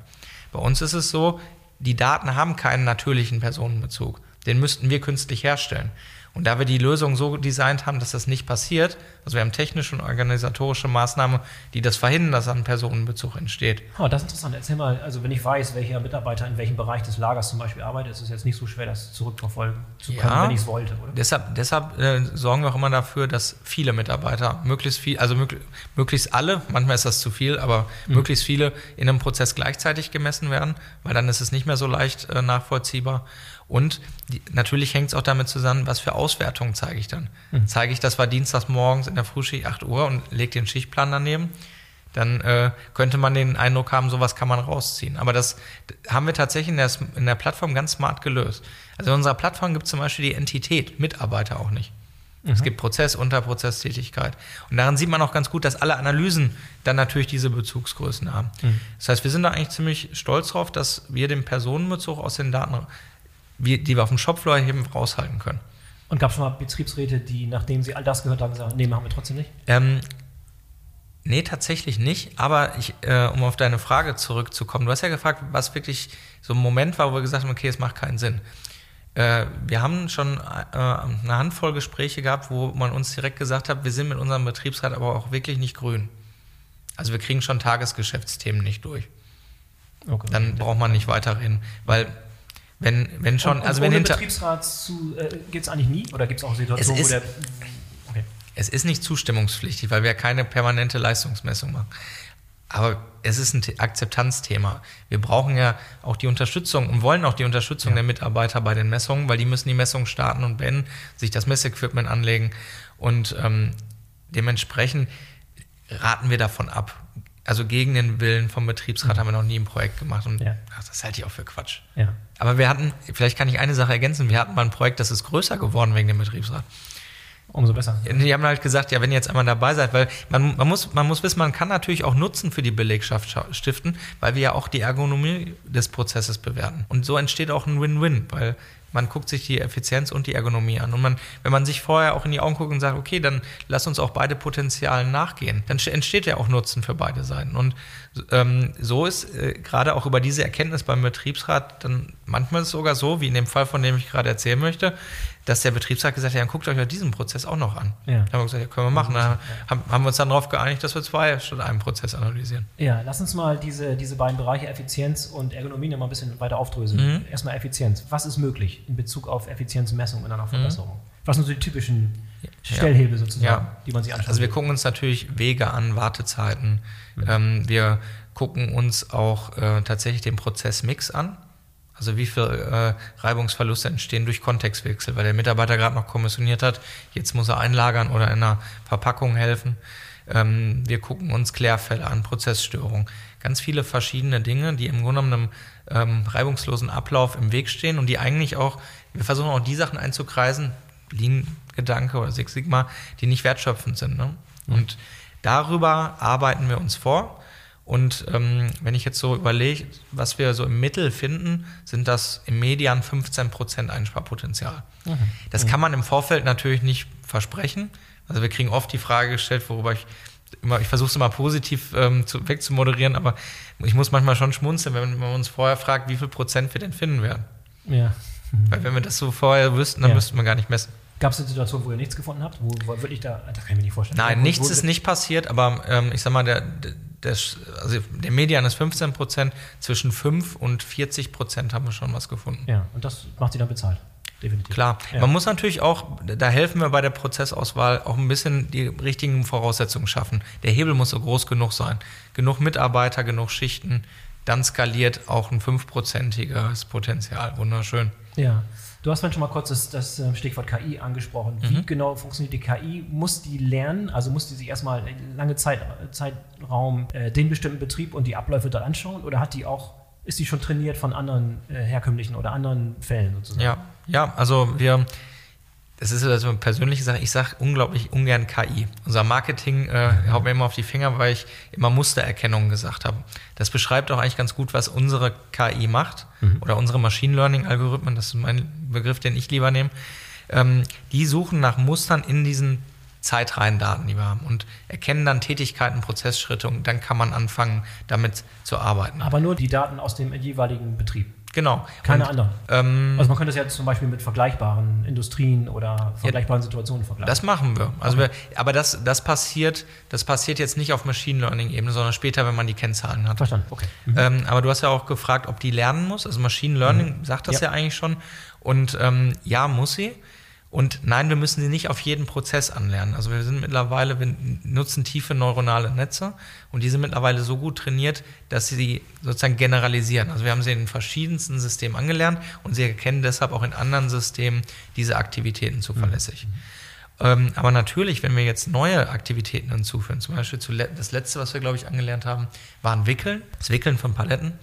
Bei uns ist es so, die Daten haben keinen natürlichen Personenbezug. Den müssten wir künstlich herstellen. Und da wir die Lösung so designt haben, dass das nicht passiert, also wir haben technische und organisatorische Maßnahmen, die das verhindern, dass ein Personenbezug entsteht. Oh, das ist interessant. Erzähl mal, also wenn ich weiß, welcher Mitarbeiter in welchem Bereich des Lagers zum Beispiel arbeitet, ist es jetzt nicht so schwer, das zurückverfolgen zu können, ja, wenn ich es wollte, oder? Deshalb, deshalb äh, sorgen wir auch immer dafür, dass viele Mitarbeiter, möglichst viel, also mög möglichst alle, manchmal ist das zu viel, aber mhm. möglichst viele in einem Prozess gleichzeitig gemessen werden, weil dann ist es nicht mehr so leicht äh, nachvollziehbar. Und die, natürlich hängt es auch damit zusammen, was für Auswertungen zeige ich dann. Mhm. Zeige ich, das war dienstags morgens in der Frühschicht 8 Uhr und lege den Schichtplan daneben, dann äh, könnte man den Eindruck haben, sowas kann man rausziehen. Aber das haben wir tatsächlich in der, in der Plattform ganz smart gelöst. Also in unserer Plattform gibt es zum Beispiel die Entität, Mitarbeiter auch nicht. Mhm. Es gibt Prozess, Unterprozesstätigkeit. Und daran sieht man auch ganz gut, dass alle Analysen dann natürlich diese Bezugsgrößen haben. Mhm. Das heißt, wir sind da eigentlich ziemlich stolz drauf, dass wir den Personenbezug aus den Daten die wir auf dem Shopfloor eben raushalten können. Und gab es schon mal Betriebsräte, die, nachdem sie all das gehört haben, sagen, nee, machen wir trotzdem nicht? Ähm, nee, tatsächlich nicht. Aber ich, äh, um auf deine Frage zurückzukommen, du hast ja gefragt, was wirklich so ein Moment war, wo wir gesagt haben, okay, es macht keinen Sinn. Äh, wir haben schon äh, eine Handvoll Gespräche gehabt, wo man uns direkt gesagt hat, wir sind mit unserem Betriebsrat aber auch wirklich nicht grün. Also wir kriegen schon Tagesgeschäftsthemen nicht durch. Okay. Dann braucht man nicht weiterreden, weil wenn, wenn schon, und, und also wenn hinter. Betriebsrat zu, äh, gibt es eigentlich nie? Oder gibt es auch Situationen, wo der. Okay. Es ist nicht zustimmungspflichtig, weil wir keine permanente Leistungsmessung machen. Aber es ist ein Akzeptanzthema. Wir brauchen ja auch die Unterstützung und wollen auch die Unterstützung ja. der Mitarbeiter bei den Messungen, weil die müssen die Messungen starten und beenden, sich das Messequipment anlegen. Und ähm, dementsprechend raten wir davon ab. Also gegen den Willen vom Betriebsrat mhm. haben wir noch nie ein Projekt gemacht. Und ja. ach, das halte ich auch für Quatsch. Ja. Aber wir hatten, vielleicht kann ich eine Sache ergänzen, wir hatten mal ein Projekt, das ist größer geworden wegen dem Betriebsrat. Umso besser. Die haben halt gesagt, ja, wenn ihr jetzt einmal dabei seid, weil man, man, muss, man muss wissen, man kann natürlich auch Nutzen für die Belegschaft stiften, weil wir ja auch die Ergonomie des Prozesses bewerten. Und so entsteht auch ein Win-Win, weil man guckt sich die Effizienz und die Ergonomie an. Und man, wenn man sich vorher auch in die Augen guckt und sagt, okay, dann lass uns auch beide Potenzialen nachgehen, dann entsteht ja auch Nutzen für beide Seiten. Und ähm, so ist äh, gerade auch über diese Erkenntnis beim Betriebsrat dann manchmal sogar so, wie in dem Fall, von dem ich gerade erzählen möchte, dass der Betriebsrat gesagt hat, ja, guckt euch ja diesen Prozess auch noch an. Ja. Da haben wir gesagt, ja, können wir machen. Da haben, haben wir uns dann darauf geeinigt, dass wir zwei statt einen Prozess analysieren. Ja, lass uns mal diese, diese beiden Bereiche Effizienz und Ergonomie noch mal ein bisschen weiter aufdröseln. Mhm. Erstmal Effizienz. Was ist möglich in Bezug auf Effizienzmessung und dann auch mhm. Verbesserung? Mhm. Was sind so die typischen Stellhebel sozusagen, ja. die man sich anschaut? Also wir gucken uns natürlich Wege an, Wartezeiten. Mhm. Ähm, wir gucken uns auch äh, tatsächlich den Prozessmix an. Also wie viele äh, Reibungsverluste entstehen durch Kontextwechsel, weil der Mitarbeiter gerade noch kommissioniert hat, jetzt muss er einlagern oder in einer Verpackung helfen. Ähm, wir gucken uns Klärfälle an, Prozessstörungen. Ganz viele verschiedene Dinge, die im Grunde genommen einem ähm, reibungslosen Ablauf im Weg stehen und die eigentlich auch, wir versuchen auch die Sachen einzukreisen, Lean-Gedanke oder Six Sigma, die nicht wertschöpfend sind. Ne? Mhm. Und darüber arbeiten wir uns vor. Und ähm, wenn ich jetzt so überlege, was wir so im Mittel finden, sind das im Median 15% Einsparpotenzial. Mhm. Das kann man im Vorfeld natürlich nicht versprechen. Also wir kriegen oft die Frage gestellt, worüber ich immer, ich versuche es immer positiv ähm, zu, wegzumoderieren, aber ich muss manchmal schon schmunzeln, wenn man uns vorher fragt, wie viel Prozent wir denn finden werden. Ja. Mhm. Weil wenn wir das so vorher wüssten, dann ja. müssten wir gar nicht messen. Gab es eine Situation, wo ihr nichts gefunden habt? Wo, wo wirklich da, das kann ich mir nicht vorstellen. Nein, wo, nichts ist nicht passiert, aber ähm, ich sag mal, der, der, also der Median ist 15 Prozent, zwischen 5 und 40 Prozent haben wir schon was gefunden. Ja, und das macht sie dann bezahlt. Definitiv. Klar, ja. man muss natürlich auch, da helfen wir bei der Prozessauswahl, auch ein bisschen die richtigen Voraussetzungen schaffen. Der Hebel muss so groß genug sein. Genug Mitarbeiter, genug Schichten, dann skaliert auch ein fünfprozentiges Potenzial. Wunderschön. Ja. Du hast vorhin schon mal kurz das, das ähm, Stichwort KI angesprochen. Wie mhm. genau funktioniert die KI? Muss die lernen? Also muss die sich erstmal lange Zeit, Zeitraum äh, den bestimmten Betrieb und die Abläufe dort anschauen? Oder hat die auch, ist die schon trainiert von anderen äh, herkömmlichen oder anderen Fällen sozusagen? Ja, ja also wir das ist also eine persönliche Sache. Ich sage unglaublich ungern KI. Unser Marketing äh, haut mir immer auf die Finger, weil ich immer Mustererkennung gesagt habe. Das beschreibt auch eigentlich ganz gut, was unsere KI macht mhm. oder unsere Machine Learning Algorithmen. Das ist mein Begriff, den ich lieber nehme. Ähm, die suchen nach Mustern in diesen Zeitreihendaten, die wir haben und erkennen dann Tätigkeiten, Prozessschritte und dann kann man anfangen, damit zu arbeiten. Aber nur die Daten aus dem jeweiligen Betrieb. Genau. Keine und, anderen. Ähm, also man könnte es ja zum Beispiel mit vergleichbaren Industrien oder vergleichbaren ja, Situationen vergleichen. Das machen wir. Also okay. wir, aber das, das passiert, das passiert jetzt nicht auf Machine Learning-Ebene, sondern später, wenn man die Kennzahlen hat. Verstanden. Okay. Mhm. Ähm, aber du hast ja auch gefragt, ob die lernen muss. Also Machine Learning mhm. sagt das ja. ja. eigentlich schon. Und ähm, ja, muss sie. Und nein, wir müssen sie nicht auf jeden Prozess anlernen. Also wir sind mittlerweile, wir nutzen tiefe neuronale Netze und die sind mittlerweile so gut trainiert, dass sie sie sozusagen generalisieren. Also wir haben sie in verschiedensten Systemen angelernt und sie erkennen deshalb auch in anderen Systemen diese Aktivitäten zuverlässig. Mhm. Ähm, aber natürlich, wenn wir jetzt neue Aktivitäten hinzufügen, zum Beispiel das letzte, was wir, glaube ich, angelernt haben, waren Wickeln, das Wickeln von Paletten.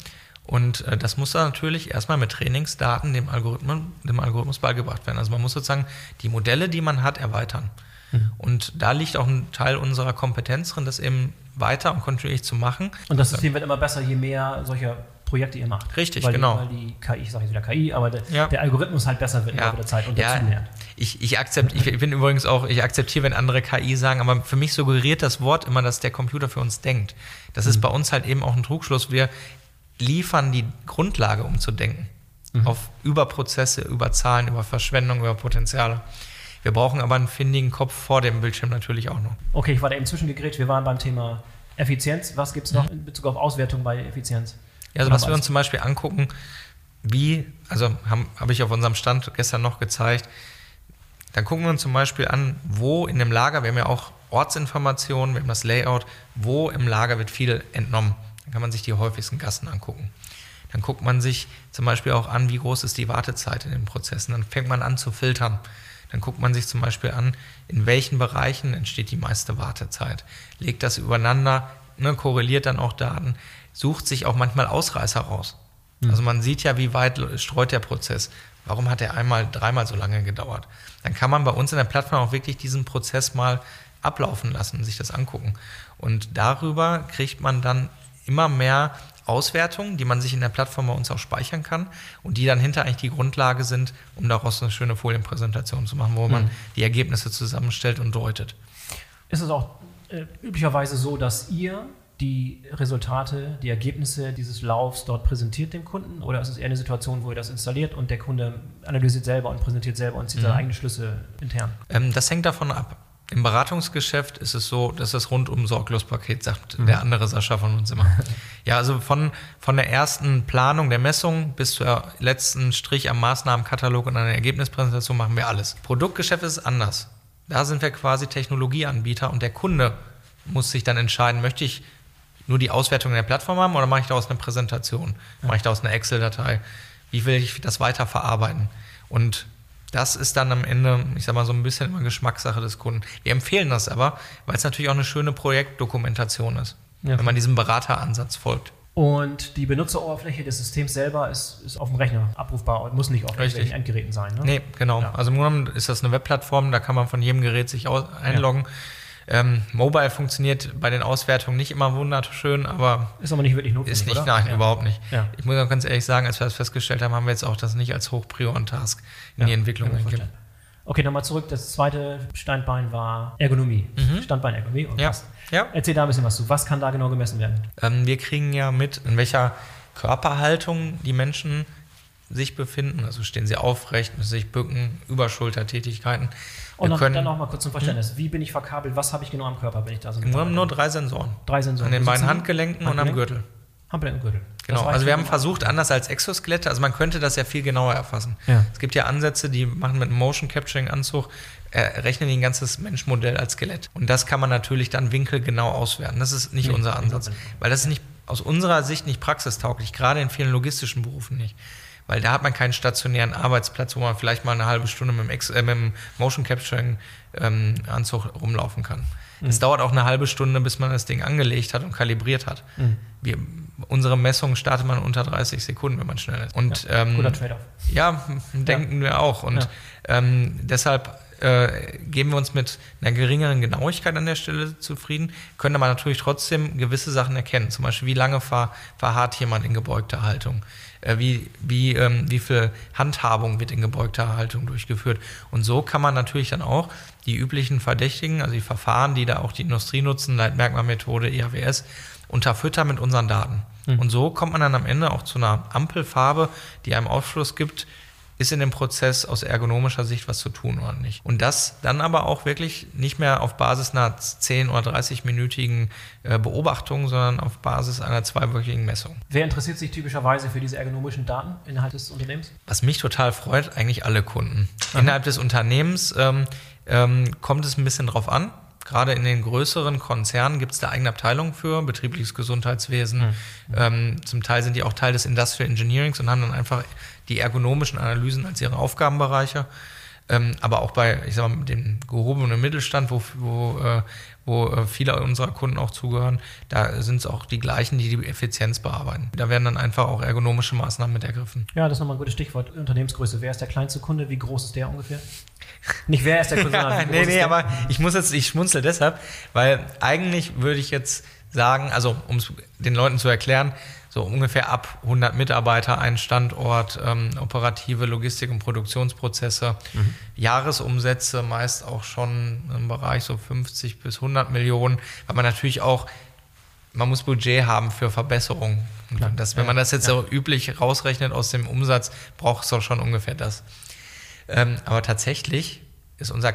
Und äh, das muss dann natürlich erstmal mit Trainingsdaten dem Algorithmus, dem Algorithmus beigebracht werden. Also man muss sozusagen die Modelle, die man hat, erweitern. Mhm. Und da liegt auch ein Teil unserer Kompetenz drin, das eben weiter und kontinuierlich zu machen. Und das System wird immer besser, je mehr solcher Projekte ihr macht. Richtig, weil genau. Die, weil die KI, ich sage jetzt wieder KI, aber der, ja. der, Algorithmus halt besser wird ja. der Zeit und ja. dazu lernt. Ich, ich, akzept, ich bin übrigens auch, ich akzeptiere, wenn andere KI sagen, aber für mich suggeriert das Wort immer, dass der Computer für uns denkt. Das mhm. ist bei uns halt eben auch ein Trugschluss. Wir liefern die Grundlage, um zu denken. Mhm. Auf über Prozesse, über Zahlen, über Verschwendung, über Potenziale. Wir brauchen aber einen findigen Kopf vor dem Bildschirm natürlich auch noch. Okay, ich war da eben zwischengegrätscht. Wir waren beim Thema Effizienz. Was gibt es noch mhm. in Bezug auf Auswertung bei Effizienz? Ja, also was wir uns zum Beispiel angucken, wie, also habe hab ich auf unserem Stand gestern noch gezeigt, dann gucken wir uns zum Beispiel an, wo in dem Lager, wir haben ja auch Ortsinformationen, wir haben das Layout, wo im Lager wird viel entnommen. Dann kann man sich die häufigsten Gassen angucken. Dann guckt man sich zum Beispiel auch an, wie groß ist die Wartezeit in den Prozessen. Dann fängt man an zu filtern. Dann guckt man sich zum Beispiel an, in welchen Bereichen entsteht die meiste Wartezeit. Legt das übereinander, ne, korreliert dann auch Daten, sucht sich auch manchmal Ausreißer raus. Mhm. Also man sieht ja, wie weit streut der Prozess. Warum hat er einmal, dreimal so lange gedauert? Dann kann man bei uns in der Plattform auch wirklich diesen Prozess mal ablaufen lassen, sich das angucken. Und darüber kriegt man dann immer mehr Auswertungen, die man sich in der Plattform bei uns auch speichern kann und die dann hinter eigentlich die Grundlage sind, um daraus eine schöne Folienpräsentation zu machen, wo man mhm. die Ergebnisse zusammenstellt und deutet. Ist es auch äh, üblicherweise so, dass ihr die Resultate, die Ergebnisse dieses Laufs dort präsentiert dem Kunden? Oder ist es eher eine Situation, wo ihr das installiert und der Kunde analysiert selber und präsentiert selber und zieht mhm. seine eigenen Schlüsse intern? Ähm, das hängt davon ab. Im Beratungsgeschäft ist es so, dass das rundum Sorglospaket sagt mhm. der andere Sascha von uns immer. ja, also von, von der ersten Planung der Messung bis zur letzten Strich am Maßnahmenkatalog und einer Ergebnispräsentation machen wir alles. Produktgeschäft ist anders. Da sind wir quasi Technologieanbieter und der Kunde muss sich dann entscheiden, möchte ich nur die Auswertung der Plattform haben oder mache ich daraus eine Präsentation? Mache ich daraus eine Excel-Datei? Wie will ich das weiter verarbeiten? Und das ist dann am Ende, ich sag mal, so ein bisschen immer Geschmackssache des Kunden. Wir empfehlen das aber, weil es natürlich auch eine schöne Projektdokumentation ist, ja. wenn man diesem Berateransatz folgt. Und die Benutzeroberfläche des Systems selber ist, ist auf dem Rechner abrufbar und muss nicht auf irgendwelchen Endgeräten sein. Ne? Nee, genau. Ja. Also im Grunde ist das eine Webplattform, da kann man von jedem Gerät sich einloggen. Ja. Ähm, Mobile funktioniert bei den Auswertungen nicht immer wunderschön, aber. Ist aber nicht wirklich notwendig. Ist nicht, oder? nein, ja. überhaupt nicht. Ja. Ich muss auch ganz ehrlich sagen, als wir das festgestellt haben, haben wir jetzt auch das nicht als Hochprior-Task in ja, die Entwicklung gegeben. Okay, nochmal zurück. Das zweite Standbein war Ergonomie. Mhm. Standbein-Ergonomie. Ja. ja. Erzähl da ein bisschen was zu. Was kann da genau gemessen werden? Ähm, wir kriegen ja mit, in welcher Körperhaltung die Menschen sich befinden. Also stehen sie aufrecht, müssen sich bücken, Überschultertätigkeiten. Und dann, dann noch mal kurz zum Verständnis. Hm? Wie bin ich verkabelt? Was habe ich genau am Körper, wenn ich da so Wir haben nur drei Sensoren. Drei Sensoren. An den beiden Handgelenken und am Gürtel. Handgelenk und Gürtel. Genau, also wir haben versucht, anders als Exoskelette, also man könnte das ja viel genauer erfassen. Ja. Es gibt ja Ansätze, die machen mit einem Motion Capturing Anzug, äh, rechnen ein ganzes Menschmodell als Skelett. Und das kann man natürlich dann winkelgenau auswerten. Das ist nicht nee, unser Ansatz. Weil das ist nicht aus unserer Sicht nicht praxistauglich, gerade in vielen logistischen Berufen nicht. Weil da hat man keinen stationären Arbeitsplatz, wo man vielleicht mal eine halbe Stunde mit dem, Ex äh, mit dem Motion Capturing ähm, Anzug rumlaufen kann. Es Mhm. dauert auch eine halbe Stunde, bis man das Ding angelegt hat und kalibriert hat. Mhm. Wir, unsere Messung startet man unter 30 Sekunden, wenn man schnell ist. Und ähm, Guter Trade-off. ja, denken wir auch. Und ähm, deshalb äh, geben wir uns mit einer geringeren Genauigkeit an der Stelle zufrieden, können aber natürlich trotzdem gewisse Sachen erkennen. Zum Beispiel, wie lange ver verharrt jemand in gebeugter Haltung? Äh, wie, wie, ähm, wie viel Handhabung wird in gebeugter Haltung durchgeführt? Und so kann man natürlich dann auch die üblichen Verdächtigen, also die Verfahren, die da auch die Industrie nutzen, Leitmerkmalmethode, EAWS, unterfüttern mit unseren Daten. Und so kommt man dann am Ende auch zu einer Ampelfarbe, die einem Aufschluss gibt, ist in dem Prozess aus ergonomischer Sicht was zu tun oder nicht. Und das dann aber auch wirklich nicht mehr auf Basis einer 10- oder 30-minütigen äh, Beobachtung, sondern auf Basis einer zweiwöchigen Messung. Wer interessiert sich typischerweise für diese ergonomischen Daten innerhalb des Unternehmens? Was mich total freut, eigentlich alle Kunden. Innerhalb des Unternehmens ähm, ähm, kommt es ein bisschen drauf an. Gerade in den größeren Konzernen gibt es da eigene Abteilungen für, betriebliches Gesundheitswesen. Ähm, zum Teil sind die auch Teil des Industrial Engineerings und haben dann einfach die ergonomischen Analysen als ihre Aufgabenbereiche. Ähm, aber auch bei, ich sag mal, dem gehobenen Mittelstand, wo, wo, äh, wo äh, viele unserer Kunden auch zugehören, da sind es auch die gleichen, die die Effizienz bearbeiten. Da werden dann einfach auch ergonomische Maßnahmen mit ergriffen. Ja, das ist nochmal ein gutes Stichwort. Unternehmensgröße. Wer ist der kleinste Kunde? Wie groß ist der ungefähr? Nicht wer ist der wie groß nee, nee, aber ich muss jetzt, ich schmunzel deshalb, weil eigentlich würde ich jetzt sagen, also um es den Leuten zu erklären, so ungefähr ab 100 Mitarbeiter, ein Standort, ähm, operative Logistik- und Produktionsprozesse, Mhm. Jahresumsätze meist auch schon im Bereich so 50 bis 100 Millionen, weil man natürlich auch, man muss Budget haben für Verbesserungen. Das, wenn Ja, man das jetzt ja. so üblich rausrechnet aus dem Umsatz, braucht es doch schon ungefähr das. Ähm, aber tatsächlich ist unser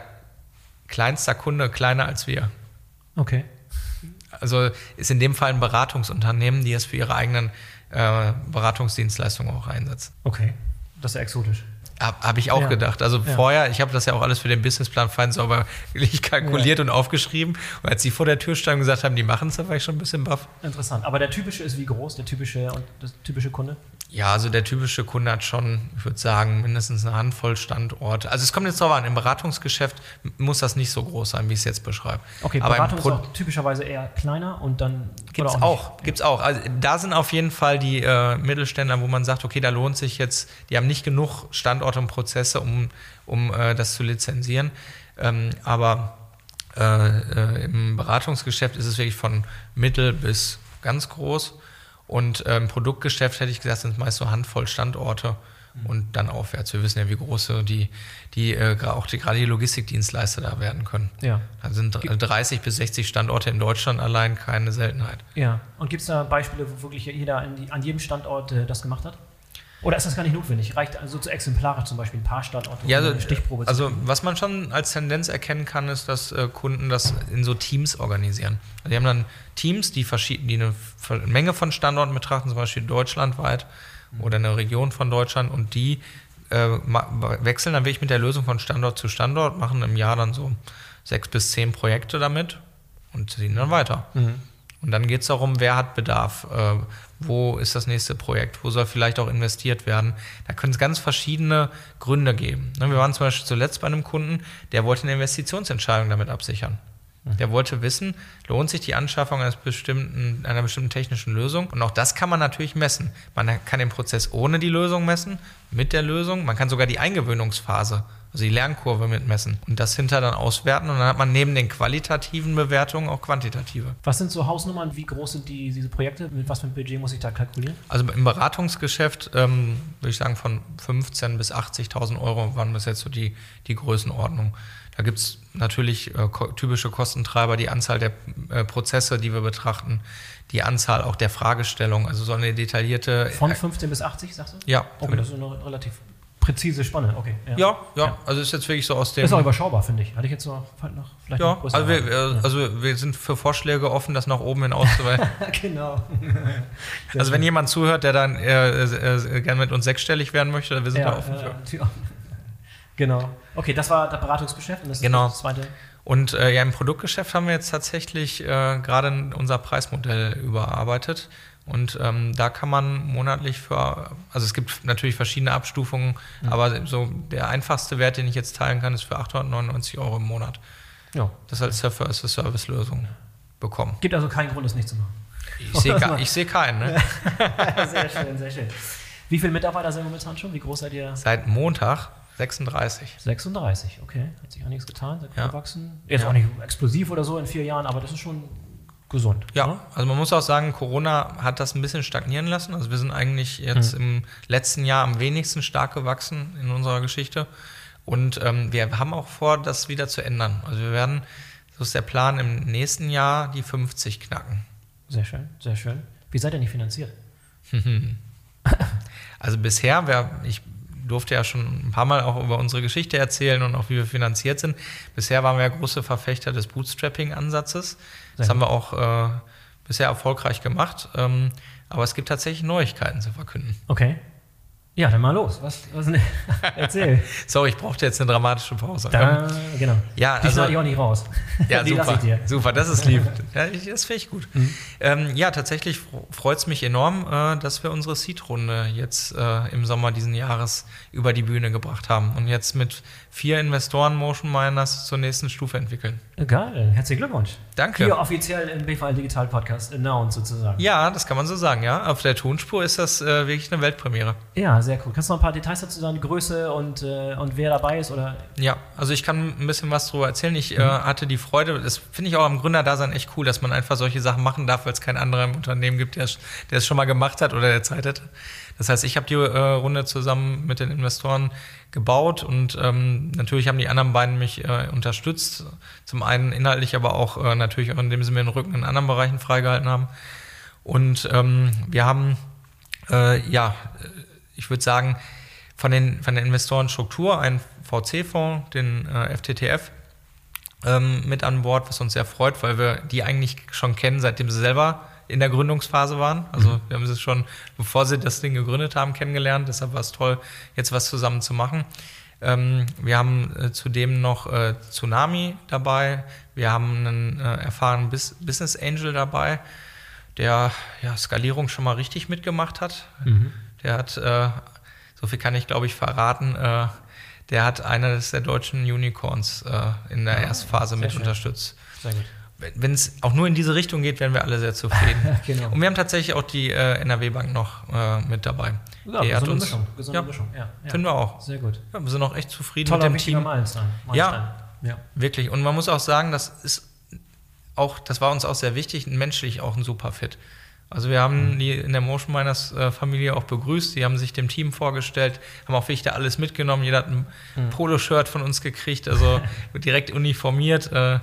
kleinster Kunde kleiner als wir. Okay. Also ist in dem Fall ein Beratungsunternehmen, die es für ihre eigenen äh, Beratungsdienstleistungen auch einsetzen. Okay. Das ist ja exotisch. Habe hab ich auch Ja. gedacht. Also Ja. vorher, ich habe das ja auch alles für den Businessplan fein sauberlich kalkuliert und aufgeschrieben. Und als sie vor der Tür standen und gesagt haben, die machen es, da war ich schon ein bisschen baff. Interessant. Aber der typische ist wie groß? Der typische und das typische Kunde? Ja, also der typische Kunde hat schon, ich würde sagen, mindestens eine Handvoll Standorte. Also es kommt jetzt drauf an, im Beratungsgeschäft muss das nicht so groß sein, wie ich es jetzt beschreibe. Okay, Aber Beratung ist auch typischerweise eher kleiner und dann. Gibt's oder auch, gibt's auch. Also da sind auf jeden Fall die äh, Mittelständler, wo man sagt, okay, da lohnt sich jetzt, die haben nicht genug Standorte und Prozesse, um, um äh, das zu lizenzieren. Ähm, aber äh, äh, im Beratungsgeschäft ist es wirklich von mittel bis ganz groß. Und äh, im Produktgeschäft hätte ich gesagt, sind es meist so Handvoll Standorte und dann aufwärts. Wir wissen ja, wie groß so die, die äh, auch die, gerade die Logistikdienstleister da werden können. Ja. Da sind dr- 30 bis 60 Standorte in Deutschland allein keine Seltenheit. Ja. Und gibt es da Beispiele, wo wirklich jeder an, die, an jedem Standort äh, das gemacht hat? Oder ist das gar nicht notwendig? Reicht also zu exemplarisch zum Beispiel ein paar Standorte, Ja, also, eine Stichprobe zu also was man schon als Tendenz erkennen kann, ist, dass äh, Kunden das in so Teams organisieren. Also die haben dann Teams, die, verschieden, die eine Menge von Standorten betrachten, zum Beispiel deutschlandweit oder eine Region von Deutschland und die äh, wechseln dann wirklich mit der Lösung von Standort zu Standort, machen im Jahr dann so sechs bis zehn Projekte damit und ziehen dann weiter. Mhm. Und dann geht es darum, wer hat Bedarf, äh, wo ist das nächste Projekt, wo soll vielleicht auch investiert werden. Da können es ganz verschiedene Gründe geben. Ne, Wir waren zum Beispiel zuletzt bei einem Kunden, der wollte eine Investitionsentscheidung damit absichern. Der wollte wissen, lohnt sich die Anschaffung eines bestimmten, einer bestimmten technischen Lösung? Und auch das kann man natürlich messen. Man kann den Prozess ohne die Lösung messen, mit der Lösung. Man kann sogar die Eingewöhnungsphase, also die Lernkurve mitmessen und das hinter dann auswerten. Und dann hat man neben den qualitativen Bewertungen auch quantitative. Was sind so Hausnummern? Wie groß sind die, diese Projekte? Mit was für einem Budget muss ich da kalkulieren? Also im Beratungsgeschäft ähm, würde ich sagen von 15.000 bis 80.000 Euro waren bis jetzt so die, die Größenordnung. Da gibt es natürlich äh, ko typische Kostentreiber, die Anzahl der äh, Prozesse, die wir betrachten, die Anzahl auch der Fragestellung, also so eine detaillierte. Von 15 bis 80, sagst du? ja, Okay, das ist eine relativ präzise Spanne. Okay. ja, ja, also ist jetzt wirklich so aus dem. Ist auch überschaubar, finde ich. Hatte ich jetzt noch, noch vielleicht ja, noch also wir, äh, also wir sind für Vorschläge offen, das nach oben hin auszuweiten. ja. genau. Also wenn jemand zuhört, der dann äh, äh, gerne mit uns sechsstellig werden möchte, wir sind da offen für. äh, Tür- genau. Okay, das war das Beratungsgeschäft und das Genau. ist das zweite. Und äh, ja, im Produktgeschäft haben wir jetzt tatsächlich äh, gerade unser Preismodell überarbeitet Und ähm, da kann man monatlich für, also es gibt natürlich verschiedene Abstufungen, mhm. aber so der einfachste Wert, den ich jetzt teilen kann, ist für 899 Euro im Monat. Ja. Das als Surfer-as-a-Service-Lösung bekommen. Gibt also keinen Grund, es nicht zu machen. Ich sehe seh keinen. Ne? sehr schön, sehr schön. Wie viele Mitarbeiter sind momentan schon? Wie groß seid ihr? Seit Montag 36. 36, okay. Hat sich auch nichts getan, seid ja. gewachsen. Jetzt ja. auch nicht explosiv oder so in vier Jahren, aber das ist schon gesund. Ja, ne? also man muss auch sagen, Corona hat das ein bisschen stagnieren lassen. Also wir sind eigentlich jetzt mhm. im letzten Jahr am wenigsten stark gewachsen in unserer Geschichte. Und ähm, wir haben auch vor, das wieder zu ändern. Also wir werden, so ist der Plan, im nächsten Jahr die 50 knacken. Sehr schön, sehr schön. Wie seid ihr nicht finanziert? also bisher, wir, ich durfte ja schon ein paar Mal auch über unsere Geschichte erzählen und auch wie wir finanziert sind. Bisher waren wir ja große Verfechter des Bootstrapping-Ansatzes. Das haben wir auch äh, bisher erfolgreich gemacht. Ähm, aber es gibt tatsächlich Neuigkeiten zu verkünden. Okay. Ja, dann mal los. Was, was ne? Erzähl. Sorry, ich brauchte jetzt eine dramatische Pause. Da, genau. Ja, Die also, ich auch nicht raus. Ja, Die super. Super, das ist lieb. Ja, ich, das finde ich gut. Mhm. Ähm, ja, tatsächlich freut es mich enorm, äh, dass wir unsere Seed-Runde jetzt äh, im Sommer diesen Jahres über die Bühne gebracht haben und jetzt mit vier Investoren Motion Miners zur nächsten Stufe entwickeln. Geil, herzlichen Glückwunsch. Danke. Hier offiziell im BVL Digital Podcast announced sozusagen. Ja, das kann man so sagen, ja. Auf der Tonspur ist das äh, wirklich eine Weltpremiere. Ja, sehr cool. Kannst du noch ein paar Details dazu sagen, Größe und, äh, und wer dabei ist? Oder? Ja, also ich kann ein bisschen was darüber erzählen. Ich äh, mhm. äh, hatte die Freude, das finde ich auch am Gründerdasein echt cool, dass man einfach solche Sachen machen darf, weil es kein anderer im Unternehmen gibt, der, der es schon mal gemacht hat oder der Zeit hat. Das heißt, ich habe die äh, Runde zusammen mit den Investoren gebaut und ähm, natürlich haben die anderen beiden mich äh, unterstützt. Zum einen inhaltlich, aber auch äh, natürlich auch indem sie mir den Rücken in anderen Bereichen freigehalten haben. Und ähm, wir haben, äh, ja, ich würde sagen, von den, von der Investorenstruktur einen VC-Fonds, den äh, FTTF, ähm, mit an Bord, was uns sehr freut, weil wir die eigentlich schon kennen, seitdem sie selber in der Gründungsphase waren. Also mhm. wir haben sie schon, bevor sie das Ding gegründet haben, kennengelernt. Deshalb war es toll, jetzt was zusammen zu machen. Ähm, wir haben äh, zudem noch äh, Tsunami dabei. Wir haben einen äh, erfahrenen Bis Business Angel dabei, der ja, Skalierung schon mal richtig mitgemacht hat. Mhm. Der hat, äh, so viel kann ich glaube ich verraten, äh, der hat eines der deutschen Unicorns äh, in der ja, Erstphase mit schön. unterstützt. Sehr gut wenn es auch nur in diese Richtung geht, werden wir alle sehr zufrieden. genau. Und wir haben tatsächlich auch die äh, NRW-Bank noch äh, mit dabei. Ja, die hat uns, Mischung. Gesunde ja, Mischung. Ja, ja. Finden wir auch. Sehr gut. Ja, wir sind auch echt zufrieden Toller, mit dem Team. Meilenstein. Ja, ja, wirklich. Und man muss auch sagen, das ist auch, das war uns auch sehr wichtig, menschlich auch ein super Fit. Also wir haben mhm. die in der Motion Miners äh, Familie auch begrüßt, die haben sich dem Team vorgestellt, haben auch wirklich da alles mitgenommen, jeder hat ein mhm. Poloshirt von uns gekriegt, also direkt uniformiert, äh,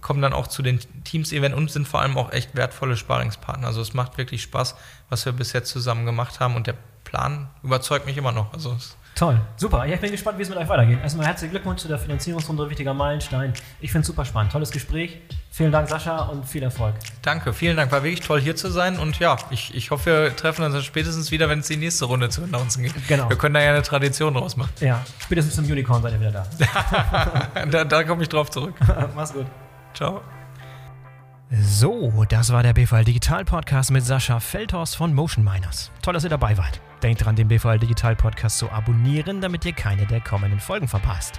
kommen dann auch zu den Teams-Event und sind vor allem auch echt wertvolle Sparingspartner. Also es macht wirklich Spaß, was wir bis jetzt zusammen gemacht haben und der Plan überzeugt mich immer noch. Also Toll, super. Ja, ich bin gespannt, wie es mit euch weitergeht. Erstmal herzlichen Glückwunsch zu der Finanzierungsrunde, wichtiger Meilenstein. Ich finde es super spannend. Tolles Gespräch. Vielen Dank, Sascha, und viel Erfolg. Danke, vielen Dank. War wirklich toll, hier zu sein. Und ja, ich, ich hoffe, wir treffen uns spätestens wieder, wenn es die nächste Runde zu announcen geht. Genau. Wir können da ja eine Tradition draus machen. Ja, spätestens zum Unicorn seid ihr wieder da. da da komme ich drauf zurück. Mach's gut. Ciao. So, das war der BVL Digital Podcast mit Sascha Feldhorst von Motion Miners. Toll, dass ihr dabei wart. Denkt dran, den BVL Digital Podcast zu abonnieren, damit ihr keine der kommenden Folgen verpasst.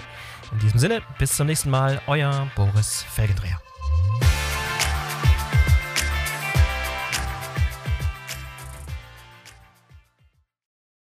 In diesem Sinne, bis zum nächsten Mal, euer Boris Felgendreher.